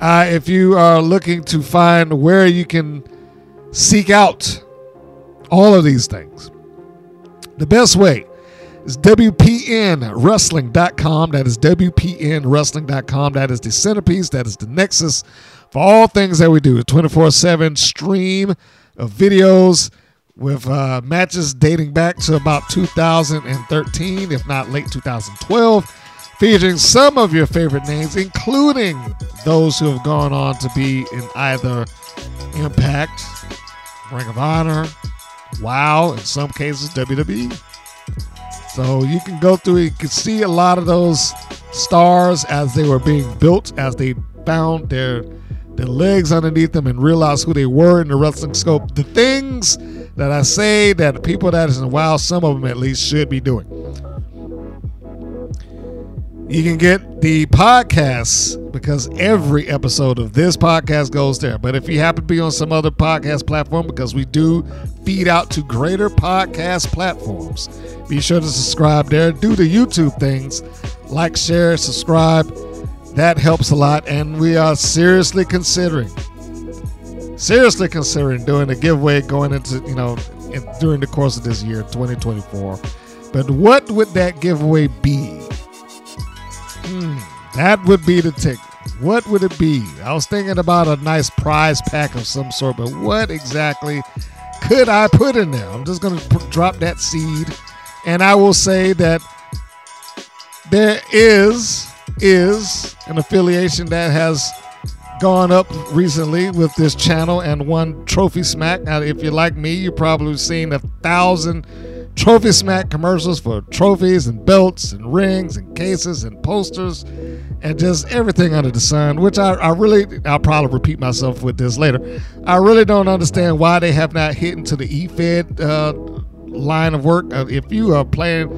Uh, if you are looking to find where you can seek out all of these things, the best way is WPNWrestling.com. That is WPNWrestling.com. That is the centerpiece. That is the nexus for all things that we do. A 24 7 stream of videos with uh, matches dating back to about 2013, if not late 2012, featuring some of your favorite names, including those who have gone on to be in either Impact, Ring of Honor, WoW, in some cases WWE. So you can go through, you can see a lot of those stars as they were being built, as they found their their legs underneath them and realize who they were in the wrestling scope. The things that I say that people that is in WoW, some of them at least should be doing. You can get the podcasts because every episode of this podcast goes there. But if you happen to be on some other podcast platform, because we do feed out to greater podcast platforms, be sure to subscribe there. Do the YouTube things like, share, subscribe. That helps a lot. And we are seriously considering, seriously considering doing a giveaway going into, you know, in, during the course of this year, 2024. But what would that giveaway be? Hmm, that would be the ticket. What would it be? I was thinking about a nice prize pack of some sort, but what exactly could I put in there? I'm just going to p- drop that seed, and I will say that there is is an affiliation that has gone up recently with this channel and won Trophy Smack. Now, if you're like me, you've probably seen a thousand Trophy Smack commercials for trophies and belts and rings and cases and posters and just everything under the sun, which I, I really, I'll probably repeat myself with this later. I really don't understand why they have not hit into the eFed uh, line of work. Uh, if you are playing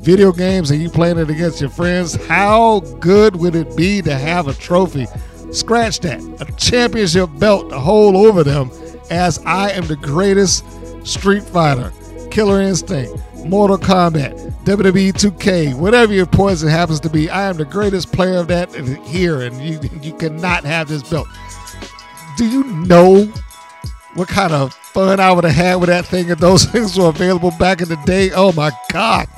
video games and you playing it against your friends, how good would it be to have a trophy Scratch that. A championship belt to hold over them as I am the greatest Street Fighter, Killer Instinct, Mortal Kombat, WWE 2K, whatever your poison happens to be. I am the greatest player of that here, and you [LAUGHS] you cannot have this belt. Do you know what kind of fun I would have had with that thing if those [LAUGHS] things were available back in the day? Oh my God.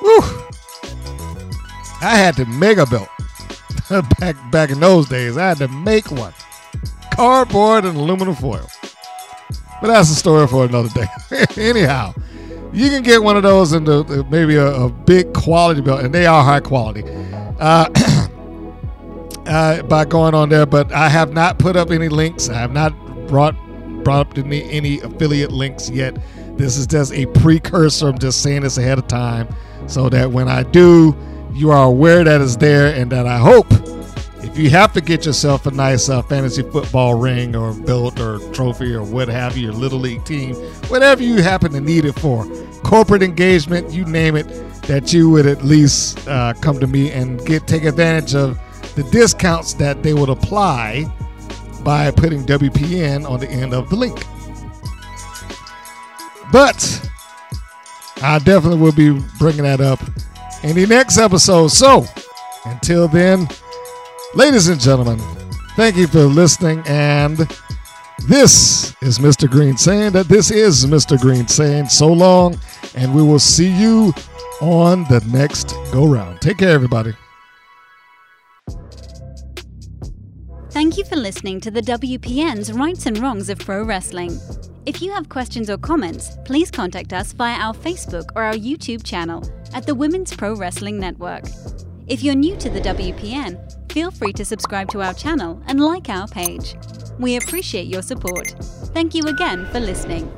Whew. I had to make a belt [LAUGHS] back back in those days. I had to make one. Cardboard and aluminum foil. But that's a story for another day. [LAUGHS] Anyhow, you can get one of those in the maybe a, a big quality belt, and they are high quality. Uh, [CLEARS THROAT] uh, by going on there, but I have not put up any links. I have not brought brought up any, any affiliate links yet. This is just a precursor. I'm just saying this ahead of time so that when I do, you are aware that it's there and that I hope if you have to get yourself a nice uh, fantasy football ring or belt or trophy or what have you, your little league team, whatever you happen to need it for, corporate engagement, you name it, that you would at least uh, come to me and get take advantage of the discounts that they would apply by putting WPN on the end of the link. But I definitely will be bringing that up in the next episode. So until then, ladies and gentlemen, thank you for listening. And this is Mr. Green saying that this is Mr. Green saying so long, and we will see you on the next go round. Take care, everybody. Thank you for listening to the WPN's Rights and Wrongs of Pro Wrestling. If you have questions or comments, please contact us via our Facebook or our YouTube channel at the Women's Pro Wrestling Network. If you're new to the WPN, feel free to subscribe to our channel and like our page. We appreciate your support. Thank you again for listening.